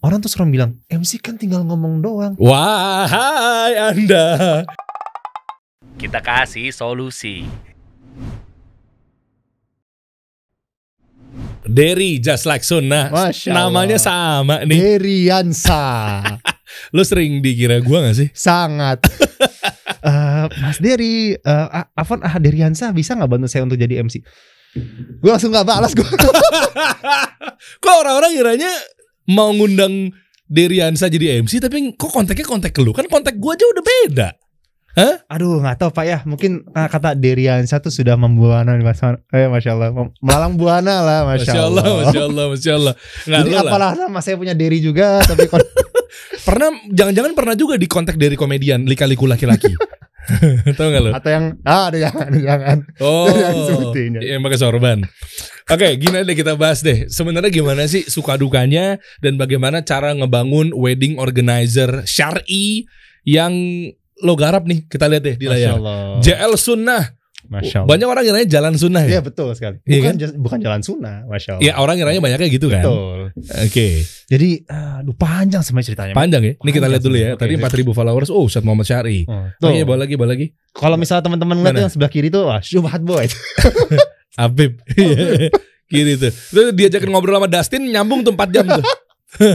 orang tuh sering bilang MC kan tinggal ngomong doang. Wahai Anda. Kita kasih solusi. Derry Just Like Sunnah. Masya Namanya Allah. sama nih. Deriansa. Lu sering dikira gua gak sih? Sangat. Eh, Mas Dery, eh, A- Afon ah Deriansa bisa nggak bantu saya untuk jadi MC? Gue langsung nggak balas gue. Kok orang-orang kiranya mau ngundang Deriansa jadi MC tapi kok kontaknya kontak ke lu? Kan kontak gua aja udah beda. Aduh nggak tahu Pak ya. Mungkin eh, kata Deriansa tuh sudah membuana Mas. Eh Masya Allah. Melalang buana lah Masya, Masya Allah, Masya Allah, Masya Allah. Nggak Jadi lu lah. apalah nama saya punya Derry juga tapi Pernah, jangan-jangan pernah juga di kontak dari komedian lika-liku laki-laki. Tahu nggak lu? atau yang ah ada jangan ada jangan. Oh, Jangan ya. yang pakai sorban. Oke, gini deh kita bahas deh. Sebenarnya gimana sih suka dukanya dan bagaimana cara ngebangun wedding organizer syari yang lo garap nih. Kita lihat deh di layar. JL Sunnah. Masya Allah. Banyak orang kiranya jalan sunnah Iya ya. betul sekali. Iya Bukan, jas- bukan jalan sunnah, masya Allah. Ya orang kiranya banyaknya gitu kan. Betul. Oke, Jadi, aduh panjang sebenarnya ceritanya. panjang ya. Ini kita lihat dulu ya. Tadi Oke. 4000 followers. Oh, Ustadz Muhammad Syari. Oh, Oh tuh. iya, bawa lagi, bawa lagi. Kalau misalnya teman-teman ngeliat yang sebelah kiri tuh, wah syubhat boy. Habib. Kiri tuh. Terus diajakin ngobrol sama Dustin nyambung tuh 4 jam tuh.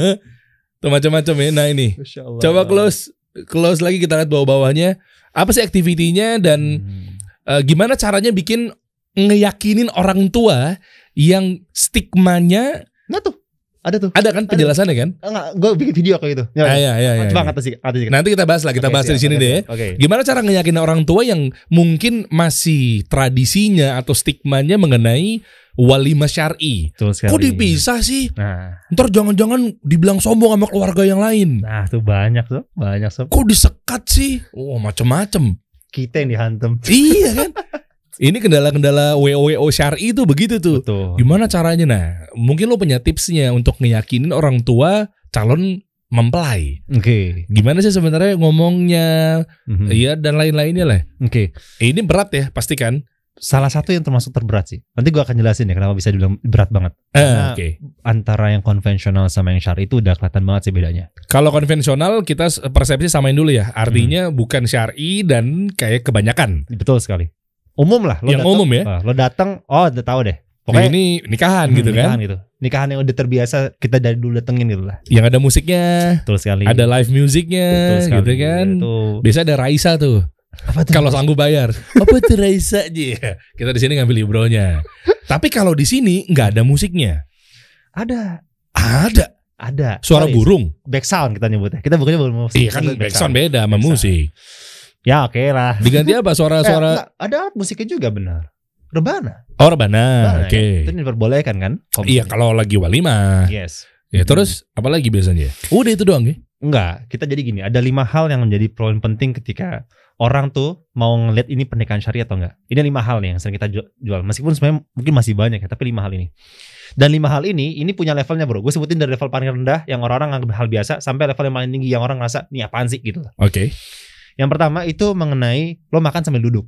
tuh macam-macam ya. Nah ini. Coba close close lagi kita lihat bawah-bawahnya. Apa sih aktivitinya dan Hmm. Eh, gimana caranya bikin ngeyakinin orang tua yang stigmanya Nah tuh, ada tuh. ada kan penjelasannya kan? Enggak, gue bikin video kayak gitu. Ah, iya, iya, iya, Coba iya. kata sih. Nanti kita bahas lah, kita Oke, bahas di siap, sini oke, deh. ya. Oke. Gimana cara ngeyakinin orang tua yang mungkin masih tradisinya atau stigmanya mengenai walimah syar'i? Betul sekali. Kok dipisah sih? Nah, Ntar jangan-jangan dibilang sombong sama keluarga yang lain. nah tuh banyak tuh, banyak sob. Kok disekat sih? Oh macem-macem. Kita yang dihantam. iya kan? Ini kendala-kendala WO-WO syar'i itu begitu tuh. Betul. Gimana caranya? Nah, mungkin lo punya tipsnya untuk ngeyakinin orang tua calon mempelai. Oke. Gimana sih sebenarnya ngomongnya? Mhm. Iya dan lain-lainnya lah. Oke. Ini berat ya pasti kan? Salah satu yang termasuk terberat sih. Nanti gue akan jelasin ya kenapa bisa dibilang berat banget. Karena- Oke. Antara yang konvensional sama yang syari itu udah kelihatan banget sih bedanya. Kalau konvensional kita persepsi samain dulu ya. Artinya Hmm. bukan syar'i dan kayak kebanyakan. Betul sekali. Umum lah. Yang umum ya? ah, Lo datang, oh udah tahu deh. Pokoknya ini nikahan Hmm, gitu kan. nikahan gitu. Nikahan yang udah terbiasa kita dari dulu datengin gitu lah. Yang ada musiknya, Betul sekali. ada live musicnya Betul sekali. gitu kan. Itu Biasa ada Raisa tuh. Apa? Kalau sanggup bayar. Apa tuh Raisa aja? Kita di sini ngambil libronya. Tapi kalau di sini nggak ada musiknya. ada, Ada ada. suara Sorry, burung. Back sound kita nyebutnya. Kita bukannya belum musik. Iya kan backsound beda sama Back sound. musik. Ya oke lah. Diganti apa Eh, suara-suara? enggak, ada musiknya juga benar. Rebana. Oh rebana. Rebana, Oke. ya. Itu diperbolehkan kan? Iya kalau lagi walimah. Yes. Ya terus apa lagi biasanya? Udah itu doang ya. Enggak, kita jadi gini, ada lima hal yang menjadi poin penting ketika orang tuh mau ngeliat ini pernikahan syariah atau enggak. Ini lima hal nih yang sering kita ju- jual. Meskipun sebenarnya mungkin masih banyak ya, tapi lima hal ini. Dan lima hal ini, ini punya levelnya bro. Gue sebutin dari level paling rendah yang orang-orang nganggap hal biasa sampai level yang paling tinggi yang orang ngerasa ini apaan sih gitu. Oke. Yang pertama itu mengenai lo makan sambil duduk.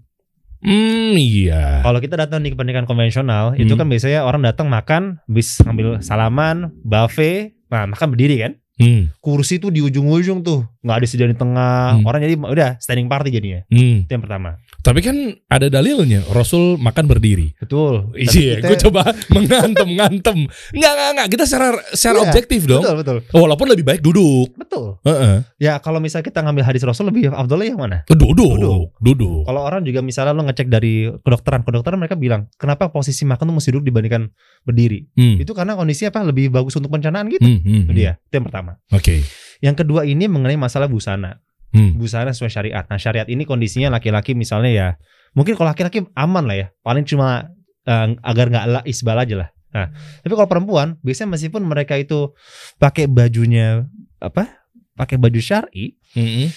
Hmm iya. Kalau kita datang di pernikahan konvensional, itu Hmm. kan biasanya orang datang makan, bis ngambil salaman, buffet, nah makan berdiri kan. Hmm. Kursi tuh di ujung-ujung tuh, nggak disediain di tengah. Hmm. Orang jadi udah standing party jadinya. Hmm. Itu yang pertama. Tapi kan ada dalilnya. Rasul makan berdiri. Betul. Iya, kita- gue coba mengantem ngantem. Enggak enggak enggak. Kita secara secara Iya, objektif dong. Betul, betul. Walaupun lebih baik duduk. Betul. Heeh. Ya kalau misalnya kita ngambil hadis Rasul lebih afdolnya yang mana? Duduk, Duduk. duduk. Kalau orang juga misalnya lo ngecek dari kedokteran, kedokteran mereka bilang, kenapa posisi makan tuh mesti duduk dibandingkan berdiri? Hmm. Itu karena kondisinya apa? Lebih bagus untuk pencernaan gitu. Hmm, hmm, Itu hmm. dia. Itu yang pertama. Oke. Yang kedua ini mengenai masalah busana. Hmm. Busana sesuai syariat. Nah syariat ini kondisinya laki-laki misalnya ya, mungkin kalau laki-laki aman lah ya. Paling cuma eh, agar nggak la isbal aja lah. Nah, tapi kalau perempuan biasanya meskipun mereka itu pakai bajunya apa? Pakai baju syar'i, Hmm.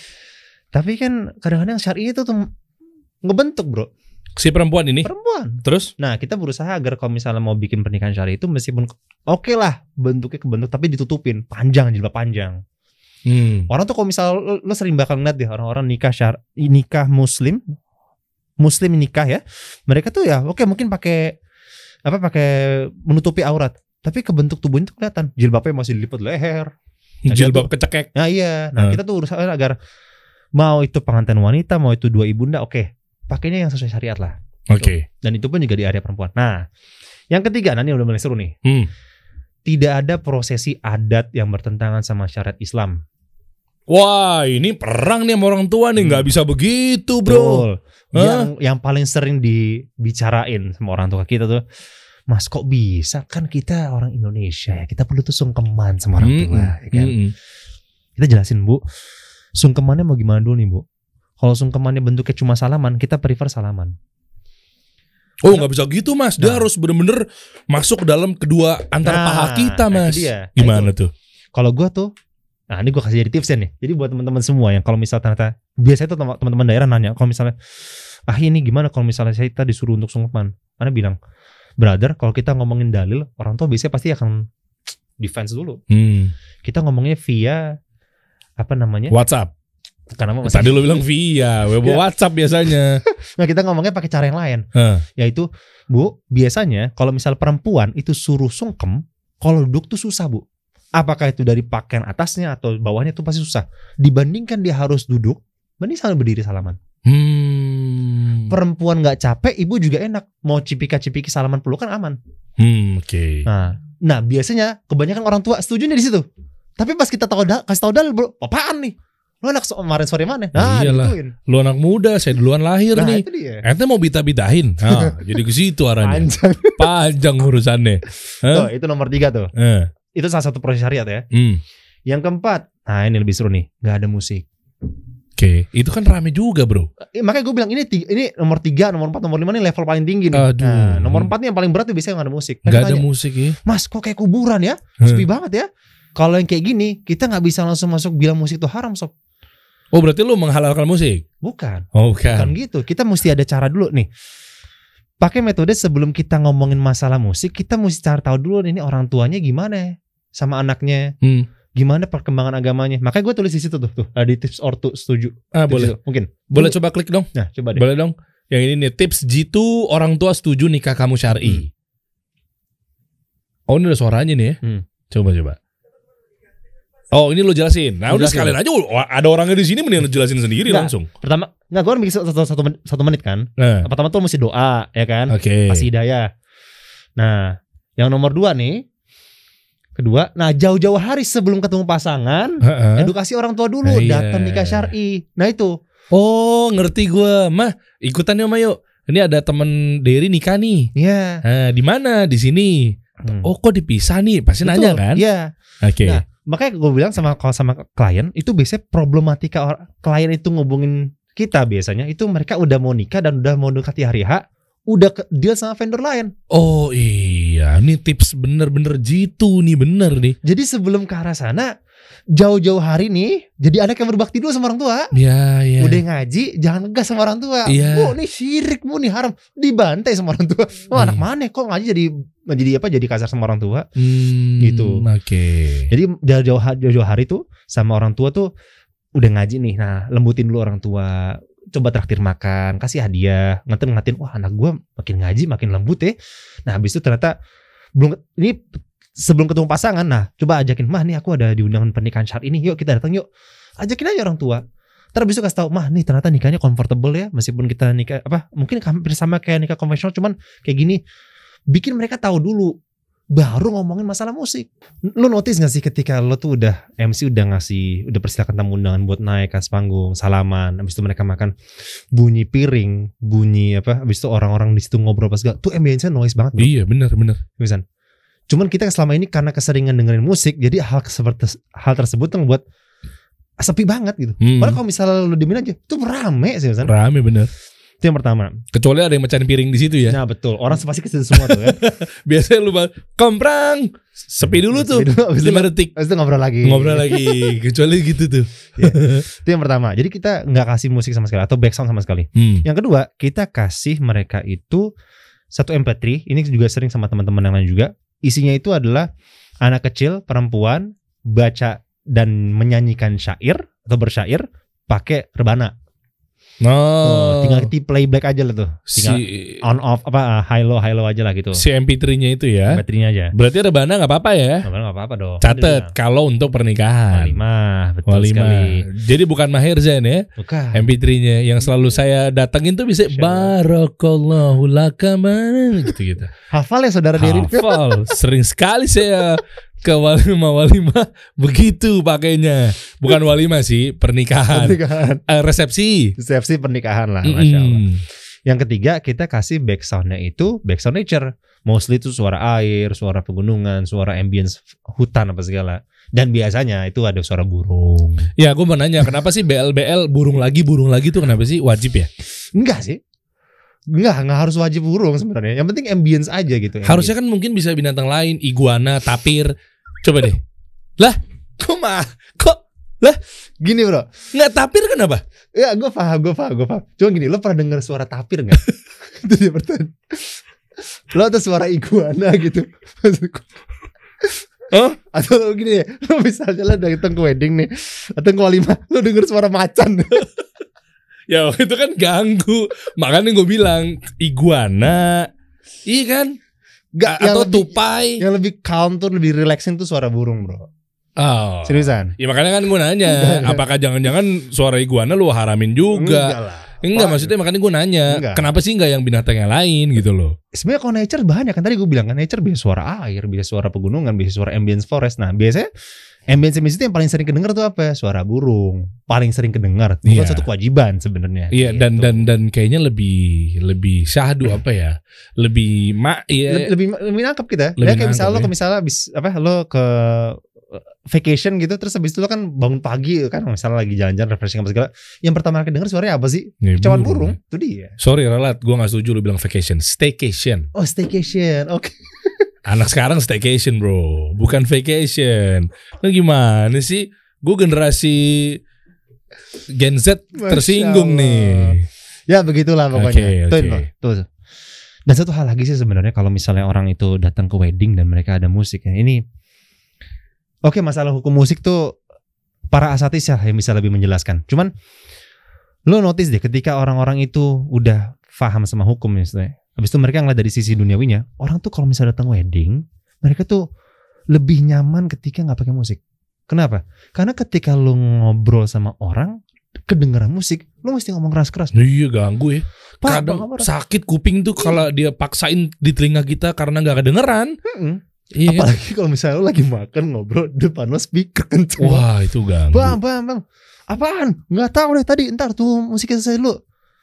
tapi kan kadang-kadang syar'i itu tuh ngebentuk bro Si perempuan ini. perempuan. Terus? Nah kita berusaha agar kalau misalnya mau bikin pernikahan syari itu meskipun oke lah bentuknya kebentuk tapi ditutupin panjang jilbab panjang. Hmm. Orang tuh kalau misal lo, lo sering bakal ngeliat deh orang-orang nikah syar nikah muslim muslim nikah ya mereka tuh ya oke mungkin pakai apa pakai menutupi aurat tapi kebentuk tubuhnya tuh kelihatan jilbabnya masih dilipat leher Nah, Jilbab kecekek. Nah iya, nah Hah. kita tuh urusan agar mau itu pengantin wanita, mau itu dua ibunda, oke, pakainya yang sesuai syariat lah. Oke. Dan itu pun juga di area perempuan. Nah, yang ketiga, nah ini udah mulai seru nih. Hmm. Tidak ada prosesi adat yang bertentangan sama syariat Islam. Wah, ini perang nih sama orang tua nih, Hmm. nggak bisa begitu, bro. Betul. Yang yang paling sering dibicarain sama orang tua kita tuh, Mas kok bisa? Kan kita orang Indonesia ya, kita perlu tuh sungkeman sama orang tua. Mm-mm. ya kan? Mm-mm. Kita jelasin bu, sungkemannya mau gimana dulu nih bu? Kalau sungkemannya bentuknya cuma salaman, kita prefer salaman. Oh, nggak bisa gitu, Mas. Dia Nah. harus bener-bener masuk dalam kedua antara Nah, paha kita, nah Mas. Nah, Gimana tuh? Kalau gua tuh, nah ini gua kasih jadi tipsnya nih. Jadi buat teman-teman semua yang kalau misal ternyata biasanya tuh teman- teman-teman daerah nanya, kalau misalnya ah ini gimana kalau misalnya saya kita disuruh untuk sungkeman, Anda bilang, brother, kalau kita ngomongin dalil, orang tua biasanya pasti akan defense dulu. Hmm. Kita ngomongnya via apa namanya? WhatsApp. Karena masih, Tadi lu bilang via, web Ya. WhatsApp biasanya. nah kita ngomongnya pakai cara yang lain, Hah. yaitu bu biasanya kalau misal perempuan itu suruh sungkem, kalau duduk tuh susah bu. Apakah itu dari pakaian atasnya atau bawahnya itu pasti susah. Dibandingkan dia harus duduk, mending sambil berdiri salaman. Hmm. Perempuan nggak capek, ibu juga enak. Mau cipika-cipiki salaman pelukan aman. Hmm, oke. Nah, nah biasanya kebanyakan orang tua setuju nih di situ. Tapi pas kita tahu kasih tahu dalil, bro, apaan nih? Lo anak so- kemarin sore mana? Nah, Iyalah. digituin. Lu anak muda, saya duluan lahir Nah, nih. itu dia. Ente mau bita-bitahin. Nah, jadi ke situ arahnya. Panjang. Panjang urusannya. Tuh, Hah? itu nomor tiga tuh. Eh. Itu salah satu proses syariat ya. Hmm. Yang keempat, nah ini lebih seru nih, nggak ada musik. Oke, itu kan rame juga, Bro. Eh, makanya gue bilang ini tiga, ini nomor tiga, nomor empat, nomor lima ini level paling tinggi nih. Aduh. Nah, nomor empat nih yang paling berat tuh biasanya nggak ada musik. Mereka Gak ada musik ya. Mas kok kayak kuburan ya? Sepi banget ya. Kalau yang kayak gini, kita nggak bisa langsung masuk bilang musik itu haram sob. Oh, berarti lu menghalalkan musik? Bukan, Oh, bukan bukan. gitu. Kita mesti ada cara dulu nih. Pakai metode sebelum kita ngomongin masalah musik, kita mesti cari tahu dulu ini orang tuanya gimana sama anaknya, Hmm. gimana perkembangan agamanya. Makanya gue tulis di situ tuh, tuh ada di tips ortu setuju. Ah, Tips boleh. itu, Mungkin. Boleh coba klik dong. Nah, coba deh. Boleh dong. Yang ini nih tips jitu orang tua setuju nikah kamu Hmm. syar'i. Oh, ini ada suaranya nih ya. Hmm. Coba coba. Oh, ini lo jelasin. Nah, udah sekalian aja ada orangnya di sini mending lo jelasin sendiri Nggak. langsung. Pertama, nggak gue bikin satu, satu, men- satu menit kan. Nah, Pertama tuh mesti doa, ya kan? oke. Kasih hidayah. Nah, yang nomor dua nih. Kedua, nah jauh-jauh hari sebelum ketemu pasangan, Heeh. edukasi orang tua dulu, iya. datang nikah syar'i. Nah itu, Oh, ngerti gua. Mah, ikutan yuk, Mah, yuk. Ini ada temen Derry nikah nih. ya. Nah, di mana? Di sini. Hmm. Oh, kok dipisah nih? Pasti nanya Betul, kan? Iya. Oke. Nah, makanya gue bilang sama kalau sama klien itu biasanya problematika or- klien itu ngubungin kita biasanya itu mereka udah mau nikah dan udah mau dekati hari H, udah ke deal sama vendor lain. Oh iya, ini tips bener-bener jitu nih, bener nih. Jadi sebelum ke arah sana, jauh-jauh hari nih, jadi anak yang berbakti dulu sama orang tua. Ya, ya. Udah ngaji, jangan ngegas sama orang tua. Iya. Bu, nih syirik, bu, nih haram. Dibantai sama orang tua. Wah, anak Iya. mana kok ngaji jadi jadi apa? Jadi kasar sama orang tua. Hmm, Gitu. Oke. Jadi jauh-jauh jauh-jauh hari tuh sama orang tua tuh udah ngaji nih. Nah, lembutin dulu orang tua. Coba traktir makan, kasih hadiah, ngatin ngatin. Wah, anak gua makin ngaji, makin lembut ya. Nah, habis itu ternyata belum ini sebelum ketemu pasangan. Nah, coba ajakin, "Mah, nih aku ada di undangan pernikahan syar'i ini. Yuk kita datang yuk." Ajakin aja orang tua. Terus itu kasih tahu, "Mah, nih ternyata nikahnya comfortable ya, meskipun kita nikah apa? Mungkin hampir sama kayak nikah konvensional, cuman kayak gini." Bikin mereka tahu dulu baru ngomongin masalah musik lu notice gak sih ketika lo tuh udah MC udah ngasih udah persilakan tamu undangan buat naik ke panggung salaman habis itu mereka makan bunyi piring bunyi apa habis itu orang-orang di situ ngobrol pas segala tuh ambience noise banget bro Iya, bener, bener. Misan. Cuman kita selama ini karena keseringan dengerin musik jadi hal seperti hal tersebut tuh buat sepi banget gitu Hmm, padahal kalau misalnya lu diemin aja tuh rame sih Misan. rame bener. itu yang pertama Kecuali ada yang mecahin piring di situ ya. nah betul orang pasti ke situ semua tuh kan Biasanya lu komprang, sepi dulu tuh. Sepi dulu, habis itu, 5 detik. habis itu ngobrol lagi Ngobrol lagi. Kecuali gitu tuh. itu yang pertama jadi kita nggak kasih musik sama sekali atau background sama sekali Hmm. Yang kedua, kita kasih mereka itu satu MP3. Ini juga sering sama teman-teman yang lain juga. Isinya itu adalah anak kecil, perempuan, baca dan menyanyikan syair atau bersyair pakai rebana. No. Oh, tinggal di playback aja lah tuh. Tinggal si on off apa uh, high low high low aja lah gitu. si MP3-nya itu ya. Baterainya aja. Berarti rebana nggak apa-apa ya. Nggak nggak apa-apa dong. Catet kalau untuk pernikahan. Walimah, betul Walimah. sekali. Jadi bukan Maher Zain ya. Bukan. MP3-nya yang selalu saya datengin tuh bisa barakallahu lakaman gitu-gitu. Hafal ya saudara Derin? Hafal. Sering sekali saya ke walimah walimah begitu pakainya. Bukan walimah sih, pernikahan. Pernikahan. Eh, resepsi. Resepsi pernikahan lah, masya Allah. Yang ketiga kita kasih backsoundnya itu backsound nature. Mostly itu suara air, suara pegunungan, suara ambience hutan apa segala. Dan biasanya itu ada suara burung. Ya, gue mau nanya kenapa sih BLBL burung lagi burung lagi tuh kenapa sih wajib ya? Enggak sih. Enggak, enggak harus wajib burung sebenarnya. Yang penting ambience aja gitu. Harusnya kan mungkin bisa binatang lain, iguana, tapir. Coba deh. Lah, kok mah? Kok gini bro. nggak tapir kenapa? Ya gue paham, gue paham, gue paham. Cuma gini, lo pernah dengar suara tapir nggak? itu dia pertanyaan. Lo atau suara iguana gitu? Maksudku. Hah? Atau lo gini ya, lo misalnya lo datang ke wedding nih, datang ke walimah, lo denger suara macan. Ya itu kan ganggu. Makanya gue bilang iguana. Iya kan? Gak, Atau lebih, tupai. yang lebih calm tuh, lebih relaxing tuh suara burung bro. Oh. Seriusan? Ya makanya kan gue nanya, apakah jangan-jangan suara iguana lu haramin juga? Enggak lah. Enggak, Wah, maksudnya makanya gue nanya, Enggak. kenapa sih enggak yang binatang yang lain gitu loh? sebenarnya kalau nature banyak kan tadi gue bilang kan nature bisa suara air, bisa suara pegunungan, bisa suara ambience forest. Nah biasanya ambience ambience itu yang paling sering kedengar tuh apa? Suara burung. Paling sering kedengar. Bukan Iya. satu kewajiban sebenarnya. Iya dan Gitu. dan dan kayaknya lebih lebih syahdu apa ya? Lebih mak ya. lebih lebih, lebih nangkep kita. Lebih ya kayak misalnya lo nangkep ke misalnya habis apa lo ke uh, vacation gitu terus habis itu lo kan bangun pagi kan misalnya lagi jalan-jalan refreshing apa segala yang pertama kali denger suaranya apa sih Ya, cuman burung itu dia Sorry Ralat, gue gak setuju lu bilang vacation, staycation. oh staycation oke Anak sekarang staycation bro, bukan vacation. Lu gimana sih? Gue generasi Gen Z tersinggung nih. ya begitulah pokoknya tuh, oke. tuh, tuh. dan satu hal lagi sih sebenarnya kalau misalnya orang itu datang ke wedding dan mereka ada musik ya ini oke masalah hukum musik tuh para asatis ya yang bisa lebih menjelaskan cuman lo notice deh ketika orang-orang itu udah paham sama hukum misalnya habis itu mereka ngeliat dari sisi duniawinya orang tuh kalau misalnya datang wedding mereka tuh lebih nyaman ketika nggak pakai musik kenapa karena ketika lo ngobrol sama orang kedengeran musik lo mesti ngomong keras-keras Iya ganggu ya. Pak, Kadang sakit kuping tuh kalau dia paksain di telinga kita karena nggak kedengeran. Mm-mm. Iya. Apalagi kalau misalnya lo lagi makan ngobrol depan lo speaker kenceng. Wah itu ganggu. Bang, bang, bang. Apaan? Nggak tahu deh tadi. Ntar tuh musiknya selesai dulu.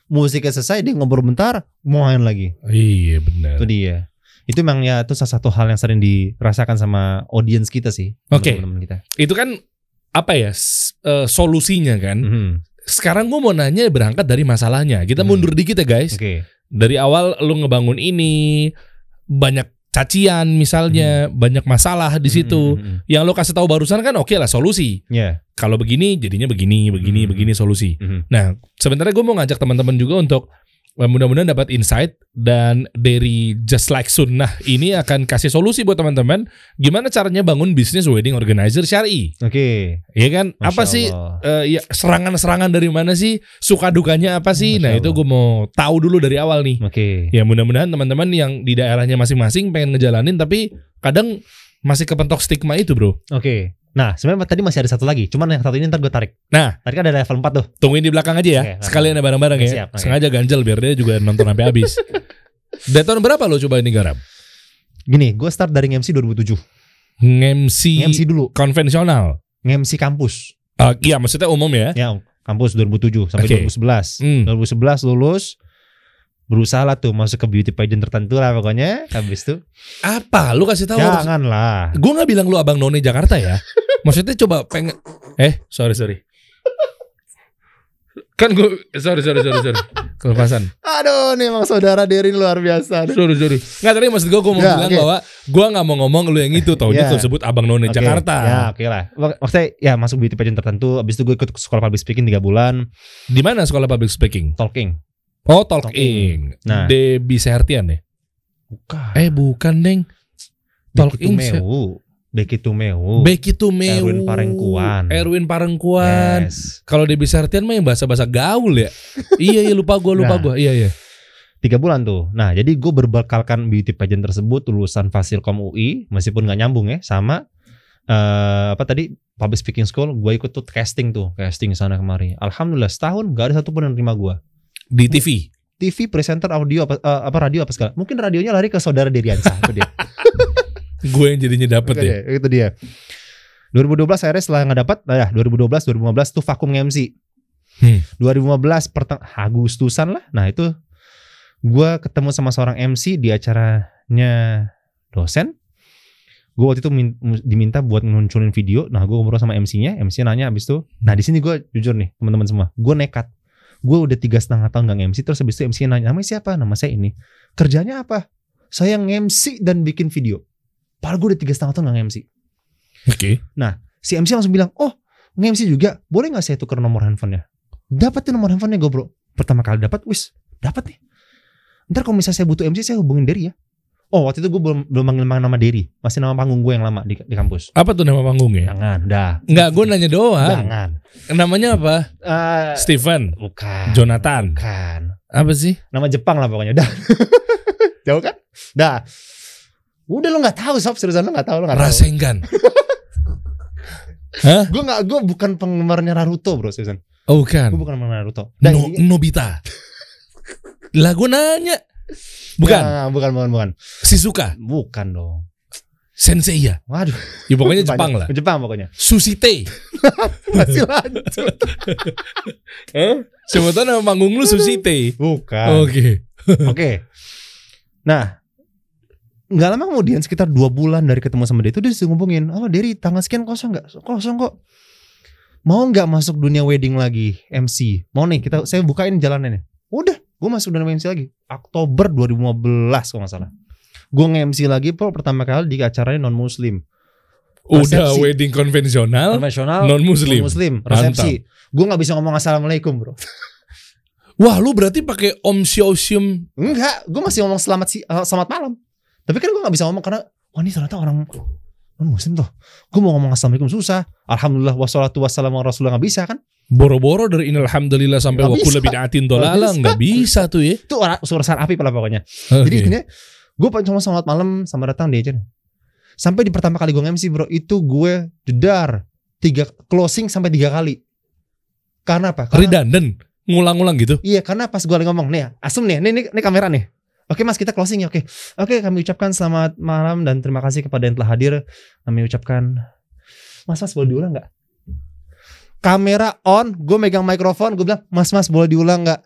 Musiknya selesai dia ngobrol bentar, mau main lagi. Iya benar. Itu dia. Itu memang ya itu salah satu hal yang sering dirasakan sama audiens kita sih. sama Oke. Kita. Itu kan apa ya eh, solusinya kan? Mhm. Sekarang gue mau nanya berangkat dari masalahnya. Kita Hmm. mundur dikit ya guys. Oke. Dari awal lu ngebangun ini banyak cacian misalnya, banyak masalah di situ. Mhm, mhm, mhm. Yang lo kasih tahu barusan kan oke lah solusi. Ya. Kalau begini jadinya begini, begini, Hmm. begini solusi. Mhm. Nah, sebenarnya gue mau ngajak teman-teman juga untuk mudah-mudahan dapat insight dan dari Just Like Sunnah ini akan kasih solusi buat teman-teman gimana caranya bangun bisnis wedding organizer syari. Oke. Iya kan? Masya apa sih Allah. eh, ya serangan-serangan dari mana sih? Suka dukanya apa sih? Masya nah, itu Allah. gue mau tahu dulu dari awal nih. Oke. Ya mudah-mudahan teman-teman yang di daerahnya masing-masing pengen ngejalanin tapi kadang masih kepentok stigma itu, Bro. Oke. Nah, sebenarnya tadi masih ada satu lagi. Cuman yang satu ini ntar gue tarik. Nah, Tadi kan ada level 4 tuh. tungguin di belakang aja ya. Oke, Sekalian bareng-bareng ya. siap, oke. Sengaja ganjel biar dia juga nonton sampai habis. Dari tahun berapa lo coba ini garap? Gini, gue start dari MC 2007. MC, MC dulu. konvensional. MC kampus. Ah, iya, maksudnya umum ya. Ya, kampus 2007 sampai Oke. 2011. Hmm. 2011 lulus berusaha lah tuh masuk ke beauty pageant tertentu lah pokoknya. Habis itu Apa? Lu kasih tahu. harus- janganlah. Gue nggak bilang lu abang none Jakarta ya. Maksudnya coba pengen. Eh, sorry sorry. Kan gue sorry sorry sorry sorry kelepasan. Aduh, nih emang saudara Derin luar biasa. Aduh. Sorry sorry. Nggak tadi maksud gue gue mau Ya, bilang oke. bahwa gue nggak mau ngomong lu yang itu. Taunya Ya. tersebut abang none Oke, Jakarta. Ya, oke lah. Mak- Maksudnya ya masuk beauty pageant tertentu. Habis itu gue ikut sekolah public speaking 3 bulan, Di mana sekolah public speaking? talking. Oh talking. Nah. Debbie Sehertian ya? Bukan. Eh bukan deng. Talking Talking Becky Tumeu, Becky Tumeu, Erwin Parengkuan. Erwin Parengkuan. Yes. Kalau di Bisartian mah yang bahasa-bahasa gaul ya. iya iya lupa gua lupa Nah. gua. Iya iya. Tiga bulan tuh. Nah, jadi gue berbekalkan beauty pageant tersebut lulusan Fasilkom UI, meskipun nggak nyambung ya, sama eh apa tadi public speaking school. Gue ikut tuh casting tuh, casting sana kemari. Alhamdulillah setahun gak ada satupun yang terima gue. Di TV. TV, presenter, audio apa, eh, apa radio apa segala. Mungkin radionya lari ke saudara Deriansa itu dia. Gue yang jadinya dapet ya. deh, itu dia. 2012 akhirnya setelah nggak dapat, nah ya 2012 2015 tuh vakum MC. Hmm. 2015 perteng Agustusan lah. Nah itu gua ketemu sama seorang MC di acaranya dosen. Gue waktu itu min- diminta buat ngunculin video. Nah gue ngobrol sama MC-nya, MC nanya abis itu. Nah di sini gue jujur nih teman-teman semua, gue nekat. Gue udah tiga setengah tahun gak MC terus abis itu MC nanya namanya siapa? Nama saya ini. Kerjanya apa? Saya nge-MC dan bikin video. Padahal gue udah tiga setengah tahun gak nge-MC Oke. si MC langsung bilang, oh nge-MC juga, boleh nggak saya tukar nomor handphonenya? Dapat tuh nomor handphonenya gue bro. Pertama kali dapat, wis dapat nih. Ntar kalau misalnya saya butuh MC saya hubungin Derry ya. Oh waktu itu gue belum belum manggil nama Derry, masih nama panggung gue yang lama di, di kampus. Apa tuh nama panggungnya? Jangan, dah. Enggak, gue nanya doang. Jangan. Namanya apa? Eh, Stephen, bukan. Jonathan. Bukan. Apa sih? Nama Jepang lah pokoknya. Dah. Jauh kan? Dah. Udah lo nggak tahu sob seriusan lo nggak tahu lo nggak tahu. Rasengan. Hah? Gue nggak gue bukan penggemarnya Naruto bro seriusan. Oh, bukan. Gue bukan penggemar Naruto. Dah, No, ini- Nobita. Lah gue nanya. Bukan. Nah, bukan, bukan, bukan. Shizuka. Bukan dong. Sensei ya. Waduh. Ya pokoknya Jepang lah. Jepang pokoknya. Susite. Masih lanjut. Siapa tahu nama panggung lu Susite. Bukan. Oke. Oke. Nah, nggak lama kemudian sekitar dua bulan dari ketemu sama dia itu dia disuruh ngomongin, oh Derry tanggal sekian kosong nggak? Kosong kok. Mau nggak masuk dunia wedding lagi MC? Mau nih kita saya bukain jalanannya. Udah, gue masuk dunia MC lagi. Oktober 2015 kalau nggak salah. Gue nge-MC lagi Paul, pertama kali di acaranya non muslim. Udah Resepsi. wedding konvensional, Konvensional non muslim. muslim resepsi. Gue nggak bisa ngomong assalamualaikum bro. Wah, lu berarti pakai Om Xiaoxium. Enggak, gue masih ngomong selamat si eh, selamat malam. Tapi kan gue nggak bisa ngomong karena wah ini ternyata orang non muslim tuh. Gue mau ngomong assalamualaikum susah. Alhamdulillah wassalatu wassalamu ala rasulullah nggak bisa kan? Boro-boro dari inalhamdulillah sampai lebih datin Nggak dolala bisa. nggak bisa tuh ya. Itu orang urusan api lah pokoknya. Oke. Jadi intinya gue cuma selamat malam sama datang dia aja. Sampai di pertama kali gue MC bro itu gue jedar tiga closing sampai tiga kali. Karena apa? Karena, redundant, ngulang-ngulang gitu. Iya karena pas gue lagi ngomong nih asum nih, nih, nih, nih kamera nih. Oke mas kita closing ya oke. Oke kami ucapkan selamat malam dan terima kasih kepada yang telah hadir. Kami ucapkan Mas mas boleh diulang nggak? Kamera on, gue megang mikrofon, gue bilang Mas mas boleh diulang nggak?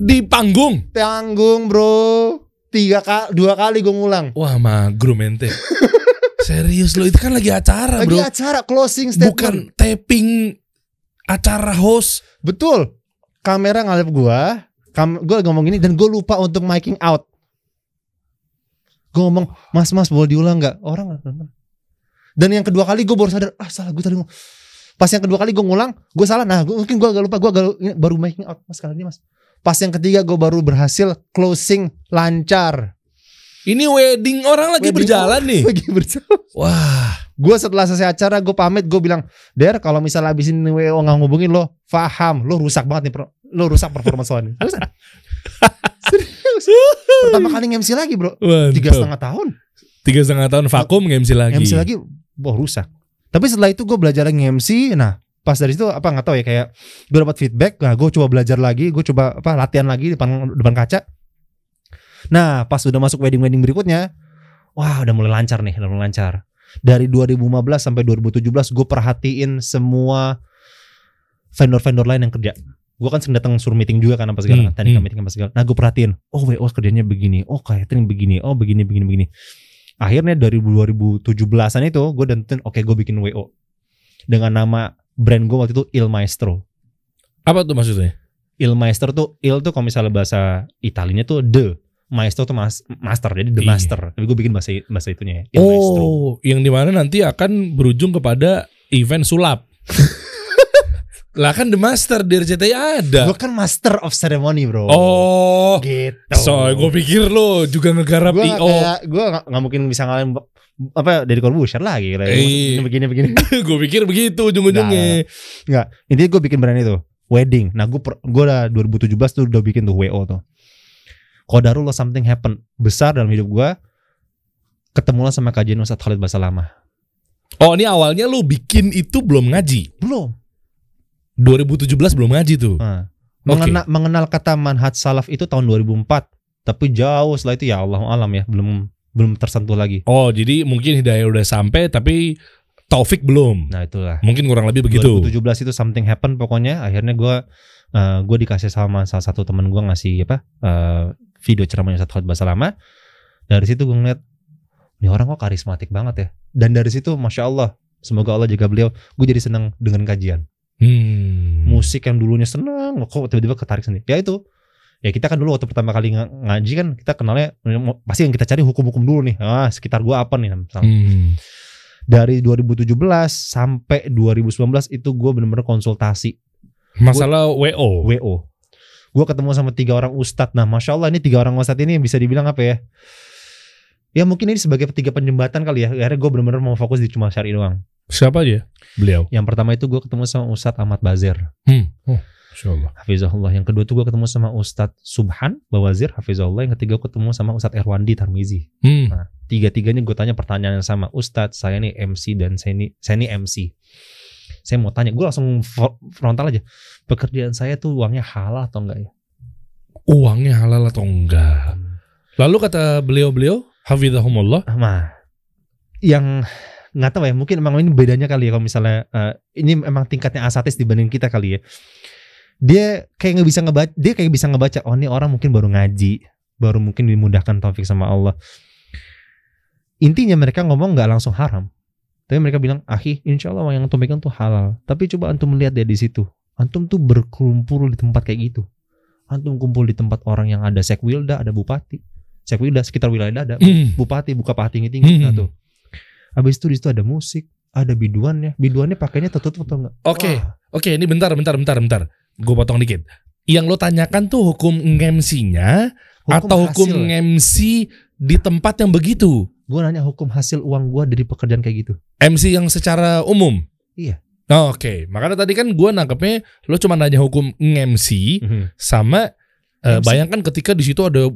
Di panggung. Tanggung bro, tiga kali, dua kali gue ngulang. Wah, magro mente. Serius lo itu kan lagi acara, Lagi Bro. acara closing statement. Bukan tapping acara host. Betul. Kamera ngalep gua, lagi ngomong ini dan gue lupa untuk miking out. Gue ngomong, mas mas boleh diulang nggak? Orang. Dan yang kedua kali gue baru sadar, ah salah gue tadi ngomong. Pas yang kedua kali gue ngulang, gue salah. Nah, gua, mungkin gue agak lupa, gue baru making out mas kali ini mas. Pas yang ketiga gue baru berhasil closing lancar. Ini wedding orang lagi Wedding berjalan nih. Lagi berjalan. Wah, Gue setelah selesai acara gue pamit gue bilang Der kalau misalnya abis ini WO nggak ngubungin lo Faham Lo rusak banget nih pro- Lo rusak performance lo nih Seriusan. Serius? Pertama kali nge-MC lagi bro. Mantap. Tiga setengah tahun. Tiga setengah tahun vakum nge-MC lagi. MC lagi Wah rusak. Tapi setelah itu gue belajar lagi nge-MC Nah pas dari situ apa nggak tahu ya kayak gue dapat feedback nah gue coba belajar lagi gue coba apa latihan lagi di depan depan kaca. Nah pas udah masuk wedding wedding berikutnya wah udah mulai lancar nih udah mulai lancar. Dari 2015 sampai 2017 gue perhatiin semua vendor-vendor lain yang kerja gue kan sering datang suruh meeting juga kan apa segala Hmm, teknik hmm. meeting apa segala nah gue perhatiin oh WO kerjanya begini oh catering begini oh begini begini begini akhirnya dari 2017an itu gue tentuin oke gue bikin WO dengan nama brand gue waktu itu Il Maestro Apa tuh maksudnya? Il Maestro tuh Il tuh kalau misalnya bahasa Italinya tuh the Maestro tuh mas, master jadi the Iya. master tapi gue bikin bahasa bahasa itunya ya Il Maestro Oh, yang di mana nanti akan berujung kepada event sulap. lah kan the master di RCTI ada. gue kan master of ceremony bro Oh, gitu so gue pikir lo juga ngegarap gue IO. kayak gue gak, nggak mungkin bisa ngalahin apa dari Corbusier lagi Eh. begini begini. gue pikir begitu ujung-ujungnya. Enggak, intinya gue bikin brand itu wedding. Nah gue gue udah 2017 tuh udah bikin tuh WO tuh. Qadarullah something happen besar dalam hidup gue. Ketemulah sama kajian Ustadz Khalid Basalamah. Oh ini awalnya lu bikin itu belum ngaji. Belum. 2017 belum ngaji tuh. Nah, mengenal, mengenal kata manhaj salaf itu tahun 2004. Tapi jauh setelah itu ya Allah alam ya belum belum tersentuh lagi. Oh jadi mungkin hidayah udah sampai tapi taufik belum. Nah itulah. Mungkin kurang lebih begitu. 2017 itu something happen pokoknya. Akhirnya gue uh, gue dikasih sama salah satu teman gue ngasih apa uh, video ceramahnya Ustadz Khalid Basalamah. Dari situ gue ngeliat ini orang kok karismatik banget ya. Dan dari situ masya Allah semoga Allah jaga beliau. Gue jadi seneng dengan kajian. Hmm. Musik yang dulunya seneng kok tiba-tiba ketarik sendiri. Ya itu. Ya kita kan dulu waktu pertama kali ng- ngaji kan kita kenalnya pasti yang kita cari hukum-hukum dulu nih. Ah sekitar gue apa nih? misalnya. Hmm. Dari 2017 sampai 2019 itu gue bener-bener konsultasi Masalah WO. WO. Gue ketemu sama tiga orang ustadz. Nah, masya Allah ini tiga orang ustadz ini bisa dibilang apa ya? Ya mungkin ini sebagai tiga penjembatan kali ya. Akhirnya gue bener-bener mau fokus di cuma syari doang. Siapa aja? Beliau. Yang pertama itu gue ketemu sama Ustadz Ahmad Bazer, Hmm. Oh. Hafizahullah. Yang kedua tuh gue ketemu sama Ustadz Subhan Bawazir, Hafizahullah. Yang ketiga gue ketemu sama Ustadz Erwandi Tarmizi. Hmm. Nah, tiga-tiganya gue tanya pertanyaan yang sama. Ustadz, saya nih MC dan saya ini, saya ini MC. Saya mau tanya, gue langsung fro- frontal aja. Pekerjaan saya tuh uangnya halal atau enggak ya? Uangnya halal atau enggak? Lalu kata beliau-beliau, Hafizahumullah, Nah, yang nggak tahu ya, mungkin emang ini bedanya kali ya kalau misalnya eh, ini emang tingkatnya asatis dibanding kita kali ya. Dia kayak nggak bisa ngebaca, dia kayak bisa ngebaca. Oh ini orang mungkin baru ngaji, baru mungkin dimudahkan taufik sama Allah. Intinya mereka ngomong nggak langsung haram, tapi mereka bilang, ahi, insya Allah yang antum pegang tuh halal. Tapi coba antum lihat deh di situ, antum tuh berkumpul di tempat kayak gitu. Antum kumpul di tempat orang yang ada sekwilda, ada bupati, sekwilda sekitar wilayah ada, Hmm. bupati buka paha tinggi tinggi Hmm. tuh. Habis itu di situ ada musik, ada biduannya. Biduannya pakainya tertutup atau enggak? Oke. Wah, Oke, ini bentar, bentar, bentar, bentar. Gue potong dikit. Yang lo tanyakan tuh hukum MC-nya atau hukum. MC di tempat yang begitu? Gue nanya hukum hasil uang gua dari pekerjaan kayak gitu. MC yang secara umum? Iya. Oh, Oke, makanya tadi kan gue nangkepnya lo cuma nanya hukum MC sama eh, MC. bayangkan ketika di situ ada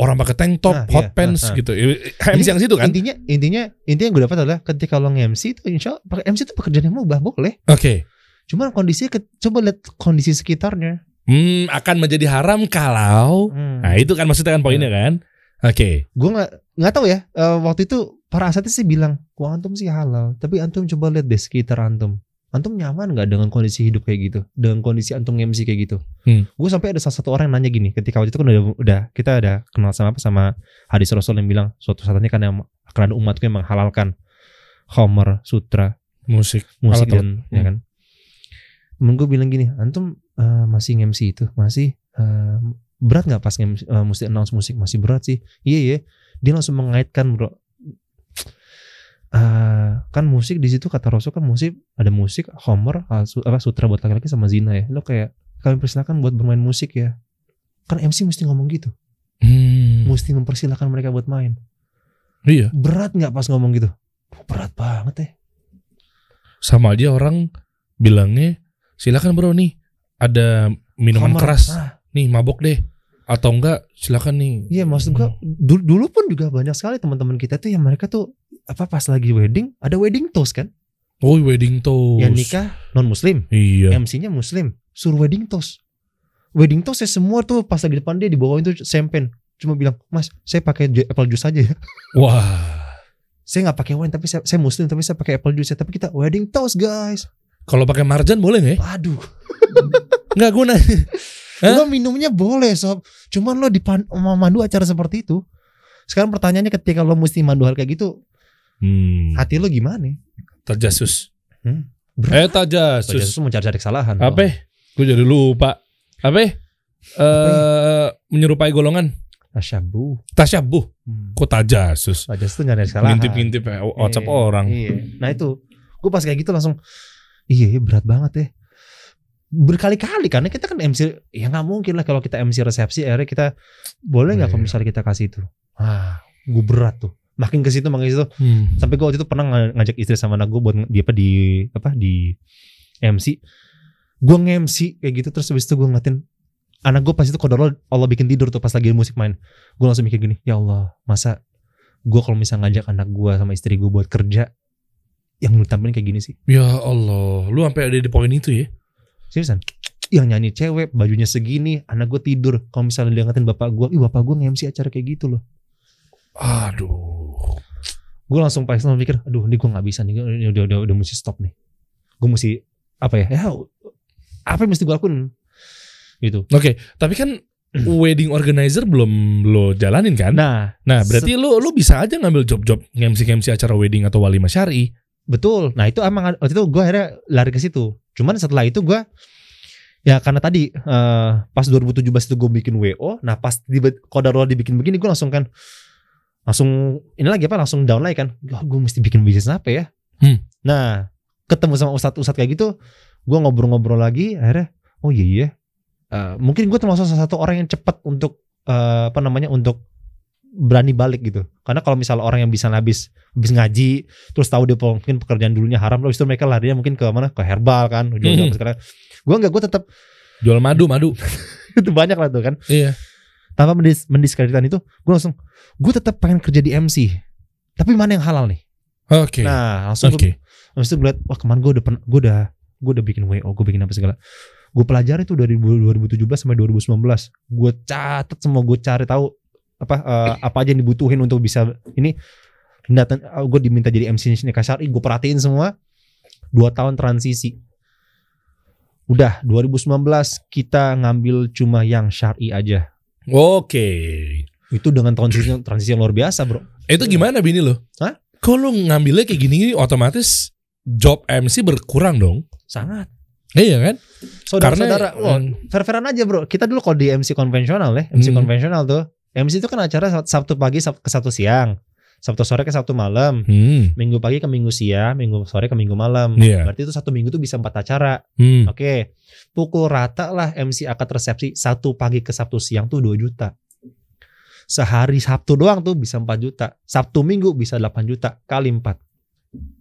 orang pakai tank top, Nah, hot iya, pants nah, nah. gitu. Eh, MC yang situ kan? Intinya intinya intinya yang gue dapat adalah ketika lo nge-MC itu insya Allah MC itu pekerjaan yang mubah boleh. Oke. Cuman kondisinya coba lihat kondisi sekitarnya. Hmm, akan menjadi haram kalau Hmm. Nah, itu kan maksudnya kan poinnya kan? Oke. Gue nggak nggak tahu ya. eh, waktu itu para asatid sih bilang, wah antum sih halal. Tapi antum coba lihat deh sekitar antum. Antum nyaman nggak dengan kondisi hidup kayak gitu? Dengan kondisi antum MC kayak gitu? Hmm. Gue sampai ada salah satu orang yang nanya gini. Ketika waktu itu kan udah, udah kita ada kenal sama apa sama hadis Rasul yang bilang suatu saat nanti kan yang akan ada umatku yang menghalalkan homer, sutra, Musik. musik Alat-alat. dan ya kan. Temen gue bilang gini, antum eh, masih MC itu masih eh, berat nggak pas nge eh, mesti announce musik masih berat sih. Iya iya. Dia langsung mengaitkan bro. Eh, kan musik di situ kata Rasul kan musik ada musik homer su- apa sutra buat laki-laki sama zina ya. Lo kayak kami persilakan buat bermain musik ya. Kan MC mesti ngomong gitu, Hmm. mesti mempersilahkan mereka buat main. Iya. Berat nggak pas ngomong gitu? Berat banget ya. Sama aja orang bilangnya silakan bro nih ada minuman Homer. keras Ah, nih mabok deh atau enggak silakan nih. Iya maksud gua dulu, dulu pun juga banyak sekali teman-teman kita tuh yang mereka tuh apa pas lagi wedding ada wedding toast kan Oh wedding toast. yang nikah non muslim Iya. MC-nya muslim suruh wedding toast wedding toast saya semua tuh pas lagi depan dia dibawain tuh champagne cuma bilang mas saya pakai apple juice aja ya Wah. saya nggak pakai wine tapi saya, saya muslim tapi saya pakai apple juice tapi kita wedding toast guys Kalau pakai marjan boleh nggak? ya? aduh Nggak guna. Hah? lo minumnya boleh sob cuman lo dipan mandu acara seperti itu sekarang pertanyaannya ketika lo mesti mandu hal kayak gitu Hmm. hati lo gimana Terjasus. Hmm. Eh terjasus. Terjasus mau cari-cari kesalahan. Apa? Gue jadi lupa. Apa? Eh menyerupai golongan Tasyabuh. tasyabuh. Hmm. Kok tajasus? Terjasus tuh nyari kesalahan. Ngintip-ngintip eh, WhatsApp Iya, orang. Iya. Nah itu, gue pas kayak gitu langsung, iya iya, berat banget ya. Berkali-kali karena kita kan MC, ya nggak mungkin lah kalau kita MC resepsi, akhirnya kita boleh nggak Iya. kalau misalnya kita kasih itu. Ah, gue berat tuh. makin ke situ makin ke situ Hmm. sampai gue waktu itu pernah ng- ngajak istri sama anak gue buat di apa di apa di MC gue nge-MC kayak gitu terus habis itu gue ngeliatin anak gue pas itu kodok Allah bikin tidur tuh pas lagi musik main gue langsung mikir gini ya Allah masa gue kalau misalnya ngajak anak gue sama istri gue buat kerja yang lu tampilin kayak gini sih Ya Allah, lu sampai ada di poin itu ya? Seriusan? Yang nyanyi cewek bajunya segini anak gue tidur. Kalau misalnya dia ngatain bapak gue ih bapak gue nge-MC acara kayak gitu loh. Aduh. gue langsung pas langsung mikir aduh ini gue nggak bisa nih ini udah udah udah mesti stop nih. Gue mesti apa ya ya apa yang mesti gue lakuin? Gitu. Oke, tapi kan wedding organizer belum lo jalanin kan? nah Nah, berarti lu lu bisa aja ngambil job-job nge-MC acara wedding atau walimah syari. betul. Nah itu emang waktu itu gue akhirnya lari ke situ cuman setelah itu gue ya karena tadi eh, pas 2017 itu gue bikin wo nah pas di kodarullah dibikin begini gue langsung kan langsung ini lagi apa langsung down lagi kan gue mesti bikin bisnis apa ya Hmm. nah ketemu sama ustadz-ustadz kayak gitu gue ngobrol-ngobrol lagi akhirnya oh iya iya Eh, mungkin gue termasuk salah satu orang yang cepat untuk eh, apa namanya untuk berani balik gitu. Karena kalau misalnya orang yang bisa habis habis ngaji terus tahu dia mungkin pekerjaan dulunya haram terus itu mereka larinya mungkin ke mana? Ke herbal kan ujung-ujung Hmm. sekarang. Gue enggak gue tetap Jual madu, madu. itu banyak lah tuh kan. Iya. tanpa mendis mendiskreditkan itu gue langsung gue tetap pengen kerja di MC tapi mana yang halal nih? Oke. nah langsung gue habis itu gue liat wah kemarin gue udah gue udah gue udah bikin WO gue bikin apa segala. Gue pelajari tuh dari 2017 sampai 2019 gue catat semua gue cari tahu apa eh, apa aja yang dibutuhin untuk bisa ini datang gue diminta jadi MC sini kasar gue perhatiin semua dua tahun transisi udah 2019 kita ngambil cuma yang syari aja Oke. itu dengan transisi transisi yang luar biasa bro Eh, Itu gimana bini lo? Hah? Kok lu ngambilnya kayak gini otomatis job MC berkurang dong? sangat Iya kan? saudara-saudara Karena- wah, fair-fairan aja bro kita dulu kalau di MC konvensional ya MC Hmm. konvensional tuh MC itu kan acara Sab- Sabtu pagi ke Sabtu siang. Sabtu sore ke Sabtu malam. Hmm. Minggu pagi ke Minggu siang Minggu sore ke Minggu malam. Iya. berarti itu satu minggu tuh bisa empat acara. Hmm. oke. Pukul rata lah MC akad resepsi satu pagi ke Sabtu siang tuh 2 juta. Sehari Sabtu doang tuh bisa 4 juta. Sabtu Minggu bisa 8 juta kali 4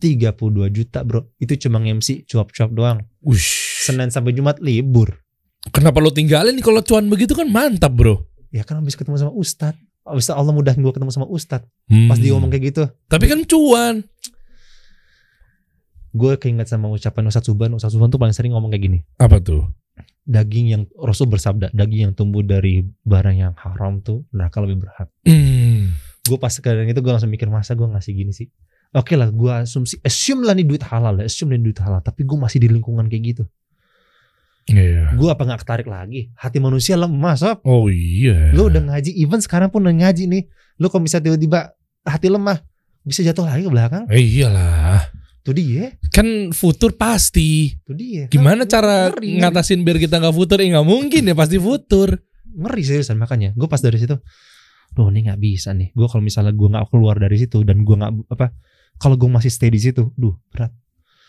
32 juta bro. Itu cuma MC cuap-cuap doang. Wush. Senin sampai Jumat libur. Kenapa lo tinggalin kalau cuan begitu kan mantap bro. Ya kan habis ketemu sama Ustad Habis itu Allah mudahin gue ketemu sama Ustad Hmm. Pas dia ngomong kayak gitu. Tapi kan cuan. Gue keinget sama ucapan Ustadz Suban Ustadz Suban tuh paling sering ngomong kayak gini. Apa tuh? Daging yang Rasul bersabda Daging yang tumbuh dari barang yang haram tuh Neraka lebih berat Hmm. Gue pas kadang itu gue langsung mikir Masa gue ngasih gini sih? Oke lah gue asumsi Assume lah nih duit halal lah Assume nih duit halal. Tapi gue masih di lingkungan kayak gitu Iya. Gue apa gak ketarik lagi Hati manusia lemah sob Oh iya. Lu udah ngaji Even sekarang pun udah ngaji nih Lu kalau bisa tiba-tiba Hati lemah Bisa jatuh lagi ke belakang Eh, iyalah. Tuh dia Kan futur pasti. Tuh dia Gimana Kan cara ngeri, ngeri. ngatasin biar kita nggak futur? Eh nggak mungkin ya pasti futur. ngeri seriusan makanya gue pas dari situ Duh ini nggak bisa nih gue kalau misalnya gue nggak keluar dari situ dan gue nggak apa kalau gue masih stay di situ duh berat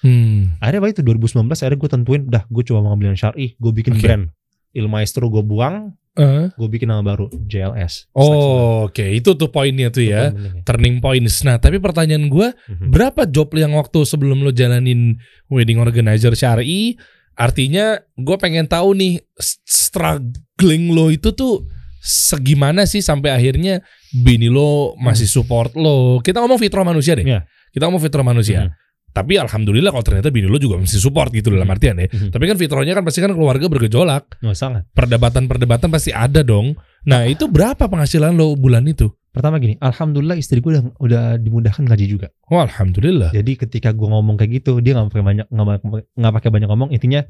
Hmm. akhirnya apa itu 2019 akhirnya gue tentuin dah gue coba mau ngambil yang syari gue bikin Oke. brand Il Maestro gue buang Eh. gue bikin nama baru JLS Oh, oke itu tuh poinnya tuh ya. Turning points. Nah, tapi pertanyaan gue, Mhm. berapa job yang waktu sebelum lo jalanin wedding organizer syari? Artinya gue pengen tahu nih struggling lo itu tuh segimana sih sampai akhirnya bini lo masih support lo. Kita ngomong fitrah manusia deh. Iya. Kita ngomong fitrah manusia. Mhm. Tapi alhamdulillah kalau ternyata bini lo juga masih support gitu dalam Mhm. artian ya. Mhm. Tapi kan fitrahnya kan pasti kan keluarga bergejolak. Oh, sangat Perdebatan-perdebatan pasti ada dong. Nah itu berapa penghasilan lo bulan itu? pertama gini alhamdulillah istri gue udah udah dimudahkan gaji juga Oh alhamdulillah. jadi ketika gue ngomong kayak gitu dia nggak pakai banyak nggak pakai- nggak pakai banyak ngomong intinya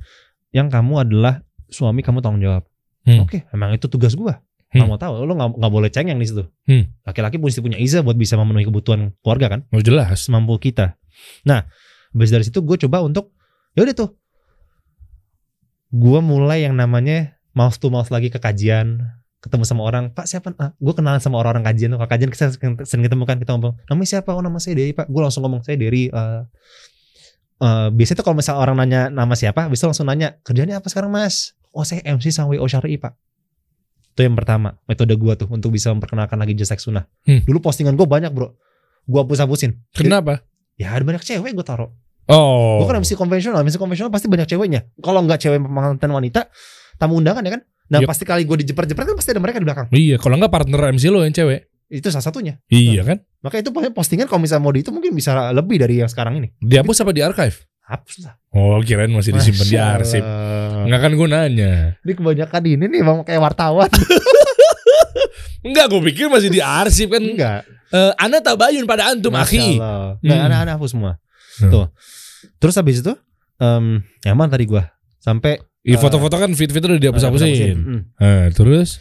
yang kamu adalah suami kamu tanggung jawab Hmm. oke emang itu tugas gue Hmm. mau tahu lo nggak nggak boleh cengeng di situ Hmm. laki-laki mesti punya izah buat bisa memenuhi kebutuhan keluarga kan Oh jelas. semampu kita nah habis dari situ gue coba untuk ya udah tuh. Gue mulai yang namanya mouth to mouth lagi ke kajian ketemu sama orang pak siapa? Ah, gue kenalan sama orang-orang kajian tuh. Kajian kita sering, ketemu kan kita ngomong namanya siapa? Oh nama saya Dery pak. Gue langsung ngomong saya Dery. Eh eh, biasanya tuh kalau misal orang nanya nama siapa bisa langsung nanya kerjanya apa sekarang mas? Oh saya MC sama WO Syari pak. Itu yang pertama metode gue tuh untuk bisa memperkenalkan lagi jasa sunnah. Hmm. dulu postingan gue banyak bro. Gue hapus-hapusin. Kenapa? Ya ada banyak cewek gue taruh. Oh. Gue kan MC konvensional, MC konvensional pasti banyak ceweknya. Kalau nggak cewek pengantin wanita, tamu undangan ya kan. Nah Yep. pasti kali gue dijepret-jepret kan pasti ada mereka di belakang. Iya, kalau nggak partner MC lo yang cewek. Itu salah satunya. Iya kan? Maka itu postingan kalau misalnya mau di itu mungkin bisa lebih dari yang sekarang ini. Dihapus apa di archive? Hapus lah. Oh, kirain masih disimpan di arsip. Enggak kan gue nanya. Ini kebanyakan ini nih emang kayak wartawan. Enggak, gue pikir masih di arsip kan. Enggak. Eh, Anda tabayun pada antum, Masya akhi. Allah. Nggak, Hmm. anak-anak hapus semua. Hmm. Tuh. Terus habis itu, yang mana tadi gua? Sampai Ih, Eh, foto-foto kan fit-fit udah dihapus-hapusin. Hmm. Nah, terus?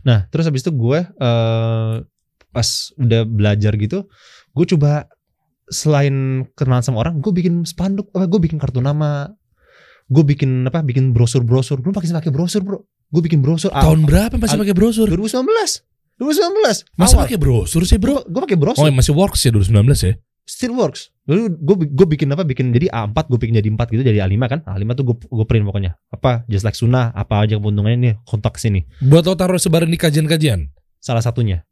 Nah, terus habis itu gue eh pas udah belajar gitu, gue coba selain kenalan sama orang, gue bikin spanduk, apa gue bikin kartu nama, gue bikin apa, bikin brosur-brosur, belum pakai pakai brosur bro, gue bikin brosur. Tahun berapa masih pakai brosur? 2019, 2019. Masa pakai brosur sih, Bro? Gue pakai Oh, brosur, masih works ya 2019 ya? still works. Lalu gue gue bikin apa, bikin jadi A4, gue bikin jadi 4 gitu, jadi A5 kan, A5 tuh gue gue print pokoknya. Apa, just like sunnah, apa aja keuntungannya nih, kontak sini. Buat lo taruh sebaran di kajian-kajian. Salah satunya.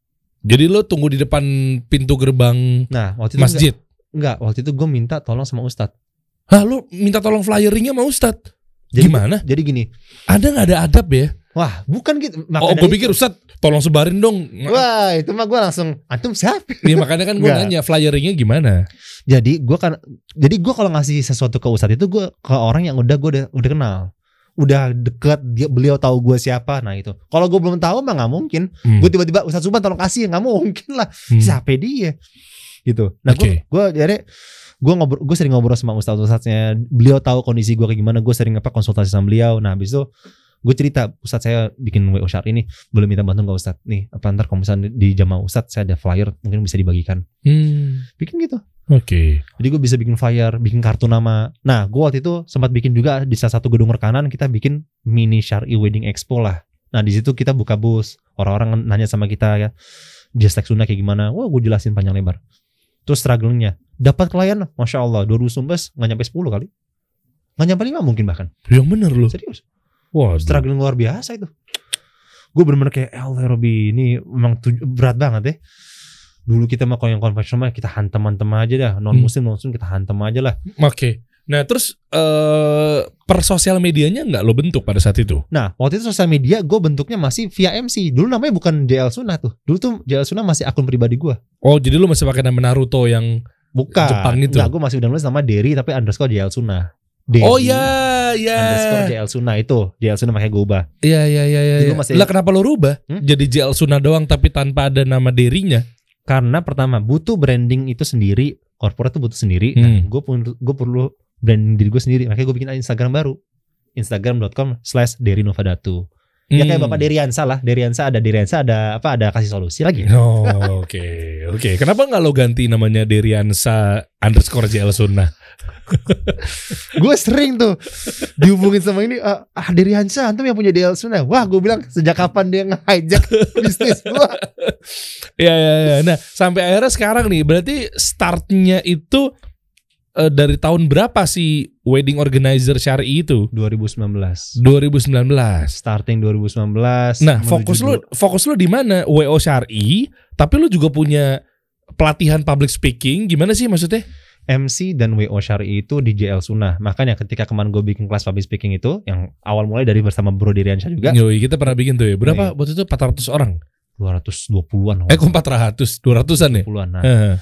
Jadi lo tunggu di depan pintu gerbang Nah, waktu itu masjid. Enggak, waktu itu gue minta tolong sama Ustadz. Hah, lo minta tolong flyeringnya sama Ustadz? Jadi, Gimana? Jadi gini, Ada nggak ada adab ya? wah bukan gitu. oh, Makanya gue pikir Ustadz tolong sebarin dong. Wah itu mah gue langsung antum siapa? Iya makanya kan gue nanya flyeringnya gimana? Jadi gue kan, jadi gue kalau ngasih sesuatu ke Ustadz itu gue ke orang yang udah gue udah, udah kenal, udah deket dia beliau tahu gue siapa. Nah itu. Kalau gue belum tahu mah nggak mungkin. Hmm. Gue tiba-tiba Ustadz Suban tolong kasih nggak mungkin lah. Hmm. Siapa dia? Gitu. Nah Oke. gue gue jadi gue ngobrol gue sering ngobrol sama ustadz ustadznya beliau tahu kondisi gue kayak gimana gue sering apa konsultasi sama beliau. Nah habis itu gue cerita ustadz saya bikin wo syar ini boleh minta bantuan ke ustadz? Nih apa ntar kalau misalnya di jamaah ustadz saya ada flyer mungkin bisa dibagikan. Hmm. bikin gitu. Oke. jadi gue bisa bikin flyer bikin kartu nama. Nah gue waktu itu sempat bikin juga di salah satu gedung rekanan kita bikin mini syari wedding expo lah. Nah di situ kita buka bus. Orang-orang nanya sama kita ya like sunnah kayak gimana? Wah gue jelasin panjang lebar terus strugglingnya dapat klien masya Allah. 2019 nggak nyampe 10 kali. Nggak nyampe 5 mungkin bahkan. Yang bener lo. serius. Wah, struggling luar biasa itu. Gue bener-bener kayak "Ya Allah Robi ini memang berat banget ya. Dulu kita mah kalau yang konvensional kita hantam-hantam aja dah. Non muslim non muslim kita hantam aja lah. Oke. Nah terus eh per sosial medianya nggak lo bentuk pada saat itu? Nah, waktu itu sosial media gue bentuknya masih via MC. Dulu namanya bukan JL Sunnah tuh. Dulu tuh JL Sunnah masih akun pribadi gue. Oh jadi lo masih pakai nama Naruto yang Bukan. Jepang itu. Enggak, gue masih udah nulis nama Derry tapi underscore JL Sunnah. Derry Oh ya Underscore ya JL Sunnah itu. JL Sunnah makanya gue ubah. ya ya ya ya. Jadi ya. masih- Lah kenapa lo rubah? Hmm? Jadi JL Sunnah doang tapi tanpa ada nama dirinya. Karena pertama butuh branding itu sendiri. Corporate tuh butuh sendiri. Nah, Hmm. gue perlu gue perlu branding diri gue sendiri. Makanya gue bikin Instagram baru. Instagram.com slash Derry Novadatu. Ya kayak Hmm. Bapak Deriansa lah. Deriansa ada Deriansa ada apa ada kasih solusi lagi. Oh, oke oke. Kenapa nggak lo ganti namanya Deriansa underscore JL Sunnah? gue sering tuh dihubungin sama ini ah ah, dari Hansa antum yang punya DL Sunnah wah gue bilang sejak kapan dia nge-hijack bisnis gue Ya ya ya. Nah sampai akhirnya sekarang nih berarti startnya itu eh, dari tahun berapa sih wedding organizer syari itu? 2019 2019. starting 2019 Nah, fokus lu fokus lu di mana? WO syari, tapi lu juga punya pelatihan public speaking. Gimana sih maksudnya? MC dan WO Syari itu di JL Sunnah makanya ketika kemarin gue bikin kelas public speaking itu yang awal mulai dari bersama Bro Diriansyah juga Yoi, kita pernah bikin tuh ya. Berapa Iya. waktu itu 400 orang? 220-an Eh kok 400? 200-an ya? 220-an nah Heeh.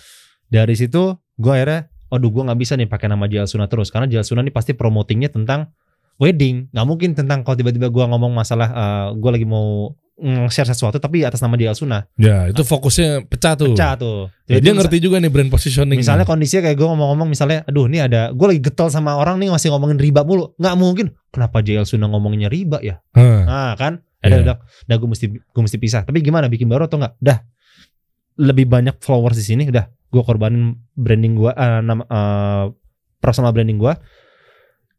dari situ gue akhirnya aduh gue nggak bisa nih pakai nama JL Sunnah terus karena JL Sunnah ini pasti promotingnya tentang wedding. Nggak mungkin tentang kalau tiba-tiba gue ngomong masalah gue lagi mau share sesuatu tapi atas nama JL Sunnah Ya, itu fokusnya pecah tuh. pecah tuh. Ya, Jadi dia misal- ngerti juga nih brand positioning. misalnya kondisinya kayak gue ngomong-ngomong misalnya aduh ini ada gue lagi getol sama orang nih masih ngomongin riba mulu. Nggak mungkin. Kenapa JL Sunnah ngomonginnya riba ya? Heeh. nah kan? Ada udah udah gue mesti gue mesti pisah. Tapi gimana bikin baru atau enggak udah lebih banyak followers di sini udah gue korbanin branding gue eh, nama eh, personal branding gue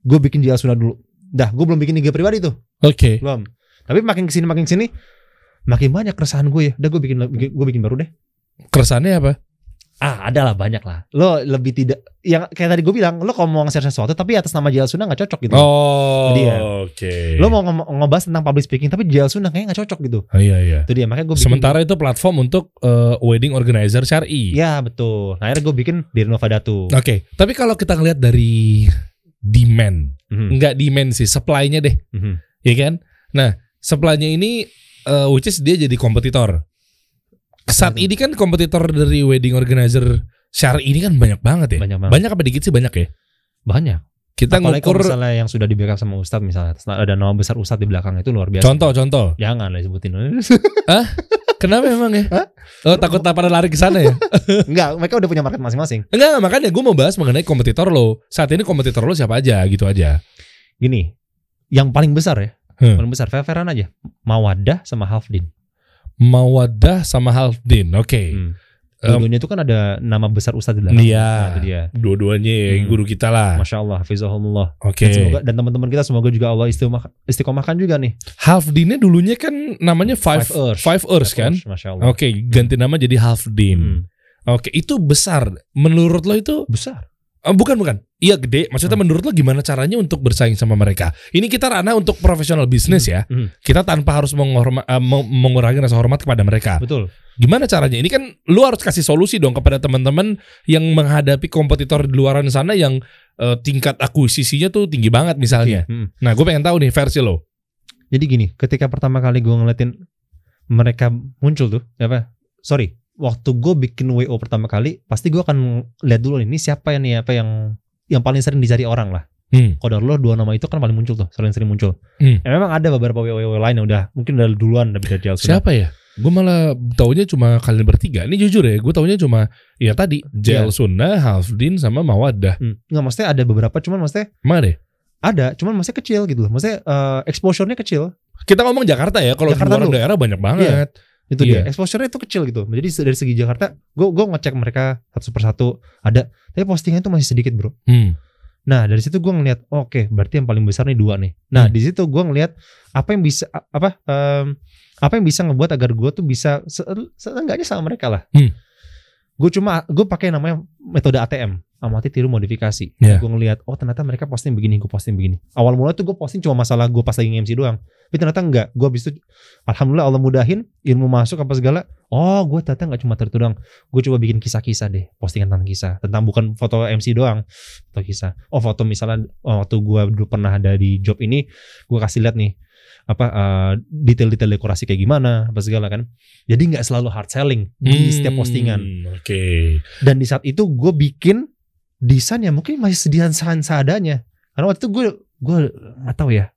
gue bikin JL Sunnah dulu. Dah gue belum bikin IG pribadi tuh. Oke. belum. Tapi makin ke sini makin ke sini makin banyak keresahan gue ya. Udah gue bikin gue bikin baru deh. Keresannya apa? Ah, ada lah banyak lah. Lo lebih tidak yang kayak tadi gue bilang, lo kalau mau nge-share sesuatu tapi atas nama JL Sunda nggak cocok gitu. Oh, Dia. oke. Lo mau ngom- ngebahas tentang public speaking tapi JL Sunda kayaknya nggak cocok gitu. Oh, iya iya. Itu dia makanya gue bikin. Sementara itu platform untuk eh, wedding organizer syari. Ya betul. Nah, akhirnya gue bikin di Renova Datu. Oke, tapi kalau kita ngeliat dari demand, Mhm, nggak demand sih, supply-nya deh, mhm. ya kan? Nah, supply-nya ini eh, which is dia jadi kompetitor. Saat ini kan kompetitor dari wedding organizer syari ini kan banyak banget ya. Banyak banget. Banyak apa dikit sih banyak ya? Banyak. Kita Apalagi kalau ngukur misalnya yang sudah di backup sama Ustadz misalnya, ada nama besar Ustadz di belakang itu luar biasa. contoh-contoh. Jangan lah disebutin. Kenapa emang ya? Hah? Oh takut tak pada lari ke sana ya? Enggak, mereka udah punya market masing-masing. Enggak, makanya gue mau bahas mengenai kompetitor lo. Saat ini kompetitor lo siapa aja gitu aja. Gini, yang paling besar ya, Hmm. paling besar fair-fairan aja. Mawadah sama Halfdin. Mawadah sama Halfdin. Oke. Hmm. Em, Dua-duanya itu kan ada nama besar Ustadz di belakang. Iya. Nah, dia. Dua-duanya ya, Hmm. guru kita lah. Masya Allah, Hafizahullah. Oke. Dan, semoga, dan teman-teman kita semoga juga Allah istiqomah, istiqomahkan juga nih. Halfdinnya dulunya kan namanya Five, Five Earth. Five Earth kan? Masya Allah. Oke, ganti nama jadi Halfdin. Hmm. Oke, itu besar. Menurut lo itu Besar. Eh, bukan bukan. Iya gede. Maksudnya Hmm. menurut lo gimana caranya untuk bersaing sama mereka? Ini kita ranah untuk profesional bisnis ya. Hmm. Kita tanpa harus menghorma- meng- mengurangi rasa hormat kepada mereka. Betul. Gimana caranya? Ini kan lu harus kasih solusi dong kepada teman-teman yang menghadapi kompetitor di luaran sana yang eh, tingkat akuisisinya tuh tinggi banget misalnya. Hmm. Nah, gue pengen tahu nih versi lo. Jadi gini, ketika pertama kali gue ngeliatin mereka muncul tuh, apa? Sorry, waktu gue bikin WO pertama kali, pasti gue akan lihat dulu ini siapa yang nih apa yang yang paling sering dicari orang lah. Hmm. Kodar lo dua nama itu kan paling muncul tuh, sering sering muncul. Hmm. Ya, memang ada beberapa WO lain yang udah mungkin udah duluan udah bisa jalan Siapa ya? Gue malah taunya cuma kalian bertiga. Ini jujur ya, gue taunya cuma ya tadi Jel Iya. Sunda, Halfdin sama Mawadah. Hmm. Nggak, maksudnya ada beberapa, cuman maksudnya Mana deh? ada, cuman maksudnya kecil gitu loh. Maksudnya eh, exposure-nya kecil. Kita ngomong Jakarta ya. Kalau di luar dulu. daerah banyak banget. Itu Iya. dia. Exposure-nya itu kecil gitu. Jadi dari segi Jakarta, gue gue ngecek mereka satu persatu ada, tapi postingan itu masih sedikit bro. Hmm. Nah dari situ gue ngeliat, oh, oke berarti yang paling besar nih dua nih. Nah Hmm. di situ gue ngeliat apa yang bisa apa em, apa yang bisa ngebuat agar gue tuh bisa se seenggaknya sama mereka lah. Hmm. Gue cuma gue pakai namanya metode ATM amati tiru modifikasi. Yeah. Gue ngeliat, oh ternyata mereka posting begini, gue posting begini. Awal mula tuh gue posting cuma masalah gue pas lagi MC doang. Tapi ternyata enggak. Gue habis itu, alhamdulillah Allah mudahin ilmu masuk apa segala. Oh gue ternyata nggak cuma tertu doang. Gue coba bikin kisah-kisah deh, postingan tentang kisah, tentang bukan foto MC doang, foto kisah. Oh foto misalnya oh, waktu gue dulu pernah ada di job ini, gue kasih lihat nih apa eh, detail-detail dekorasi kayak gimana apa segala kan. Jadi nggak selalu hard selling di setiap postingan. Hmm, Oke. Dan di saat itu gue bikin desain yang mungkin masih sedihan seadanya. Karena waktu itu gue gue nggak tahu ya.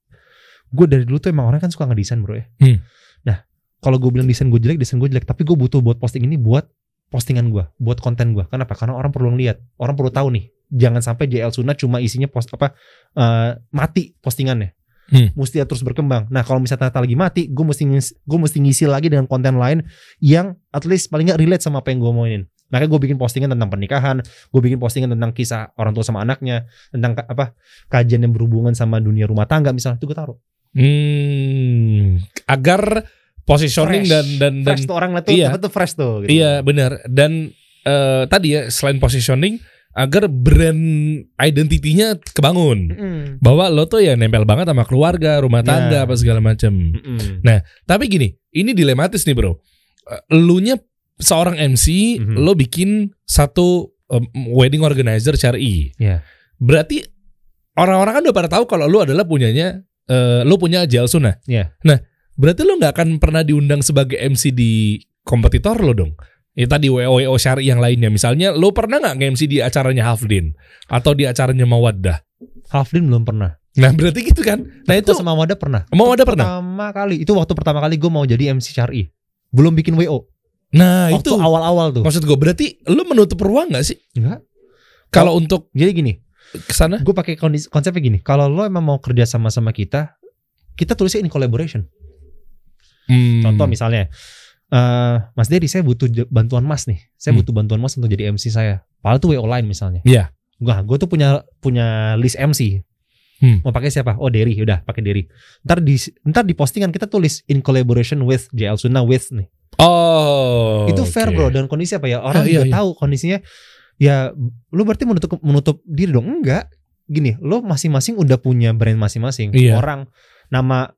Gue dari dulu tuh emang orang kan suka ngedesain bro ya. Hmm. Nah kalau gue bilang desain gue jelek, desain gue jelek. Tapi gue butuh buat posting ini buat postingan gue, buat konten gue. Kenapa? Karena orang perlu ngeliat, orang perlu tahu nih. Jangan sampai JL Suna cuma isinya post apa eh, mati postingannya. Hmm. Mesti terus berkembang. Nah kalau misalnya ternyata lagi mati, gue mesti ngisi, gue mesti ngisi lagi dengan konten lain yang at least paling nggak relate sama apa yang gue mauin. Makanya gue bikin postingan tentang pernikahan, gue bikin postingan tentang kisah orang tua sama anaknya, tentang apa kajian yang berhubungan sama dunia rumah tangga misalnya, itu gue taruh. Hmm. Agar positioning Fresh. dan dan dan Fresh tuh orang tuh, iya. tuh fresh tuh. Gitu. Iya benar dan eh, tadi ya selain positioning agar brand identitinya kebangun Mm-mm. bahwa lo tuh ya nempel banget sama keluarga rumah tangga Ya. apa segala macam. Mm-mm. Tapi gini, ini dilematis nih bro. Eh, Elunya seorang MC, Mhm. lo bikin satu em, wedding organizer syari. Iya. Berarti orang-orang kan udah pada tahu kalau lo adalah punyanya, eh, lo punya Jal Sunnah. Iya. Nah, berarti lo nggak akan pernah diundang sebagai MC di kompetitor lo dong. Ya tadi WO syari yang lainnya. Misalnya lo pernah nggak nge-MC di acaranya Hafdin atau di acaranya Mawaddah? Hafdin belum pernah. Nah berarti gitu kan. Nah itu sama Wada pernah. Mawaddah pernah. Pertama kali, itu waktu pertama kali gue mau jadi MC Syari. Belum bikin WO. Nah waktu itu awal-awal tuh. maksud gue berarti lo menutup ruang nggak sih? Enggak. Kalau untuk Jadi gini, ke sana? gue pakai konsepnya gini. Kalau lo emang mau kerja sama sama kita, kita tulisnya in collaboration. Hmm. Contoh misalnya, eh Mas Dedi saya butuh bantuan Mas nih. Saya Hmm. butuh bantuan Mas untuk jadi MC saya. Padahal tuh WO line misalnya. Iya. Gua, gue tuh punya punya list MC. Hmm. Mau pakai siapa? Oh Derry, udah pakai Derry. Ntar di ntar di postingan kita tulis in collaboration with JL Suna with nih. Oh. itu fair oke. bro dan kondisi apa ya orang Ah, iya, juga iya. tahu kondisinya ya lu berarti menutup menutup diri dong enggak gini lo masing-masing udah punya brand masing-masing Iya. orang nama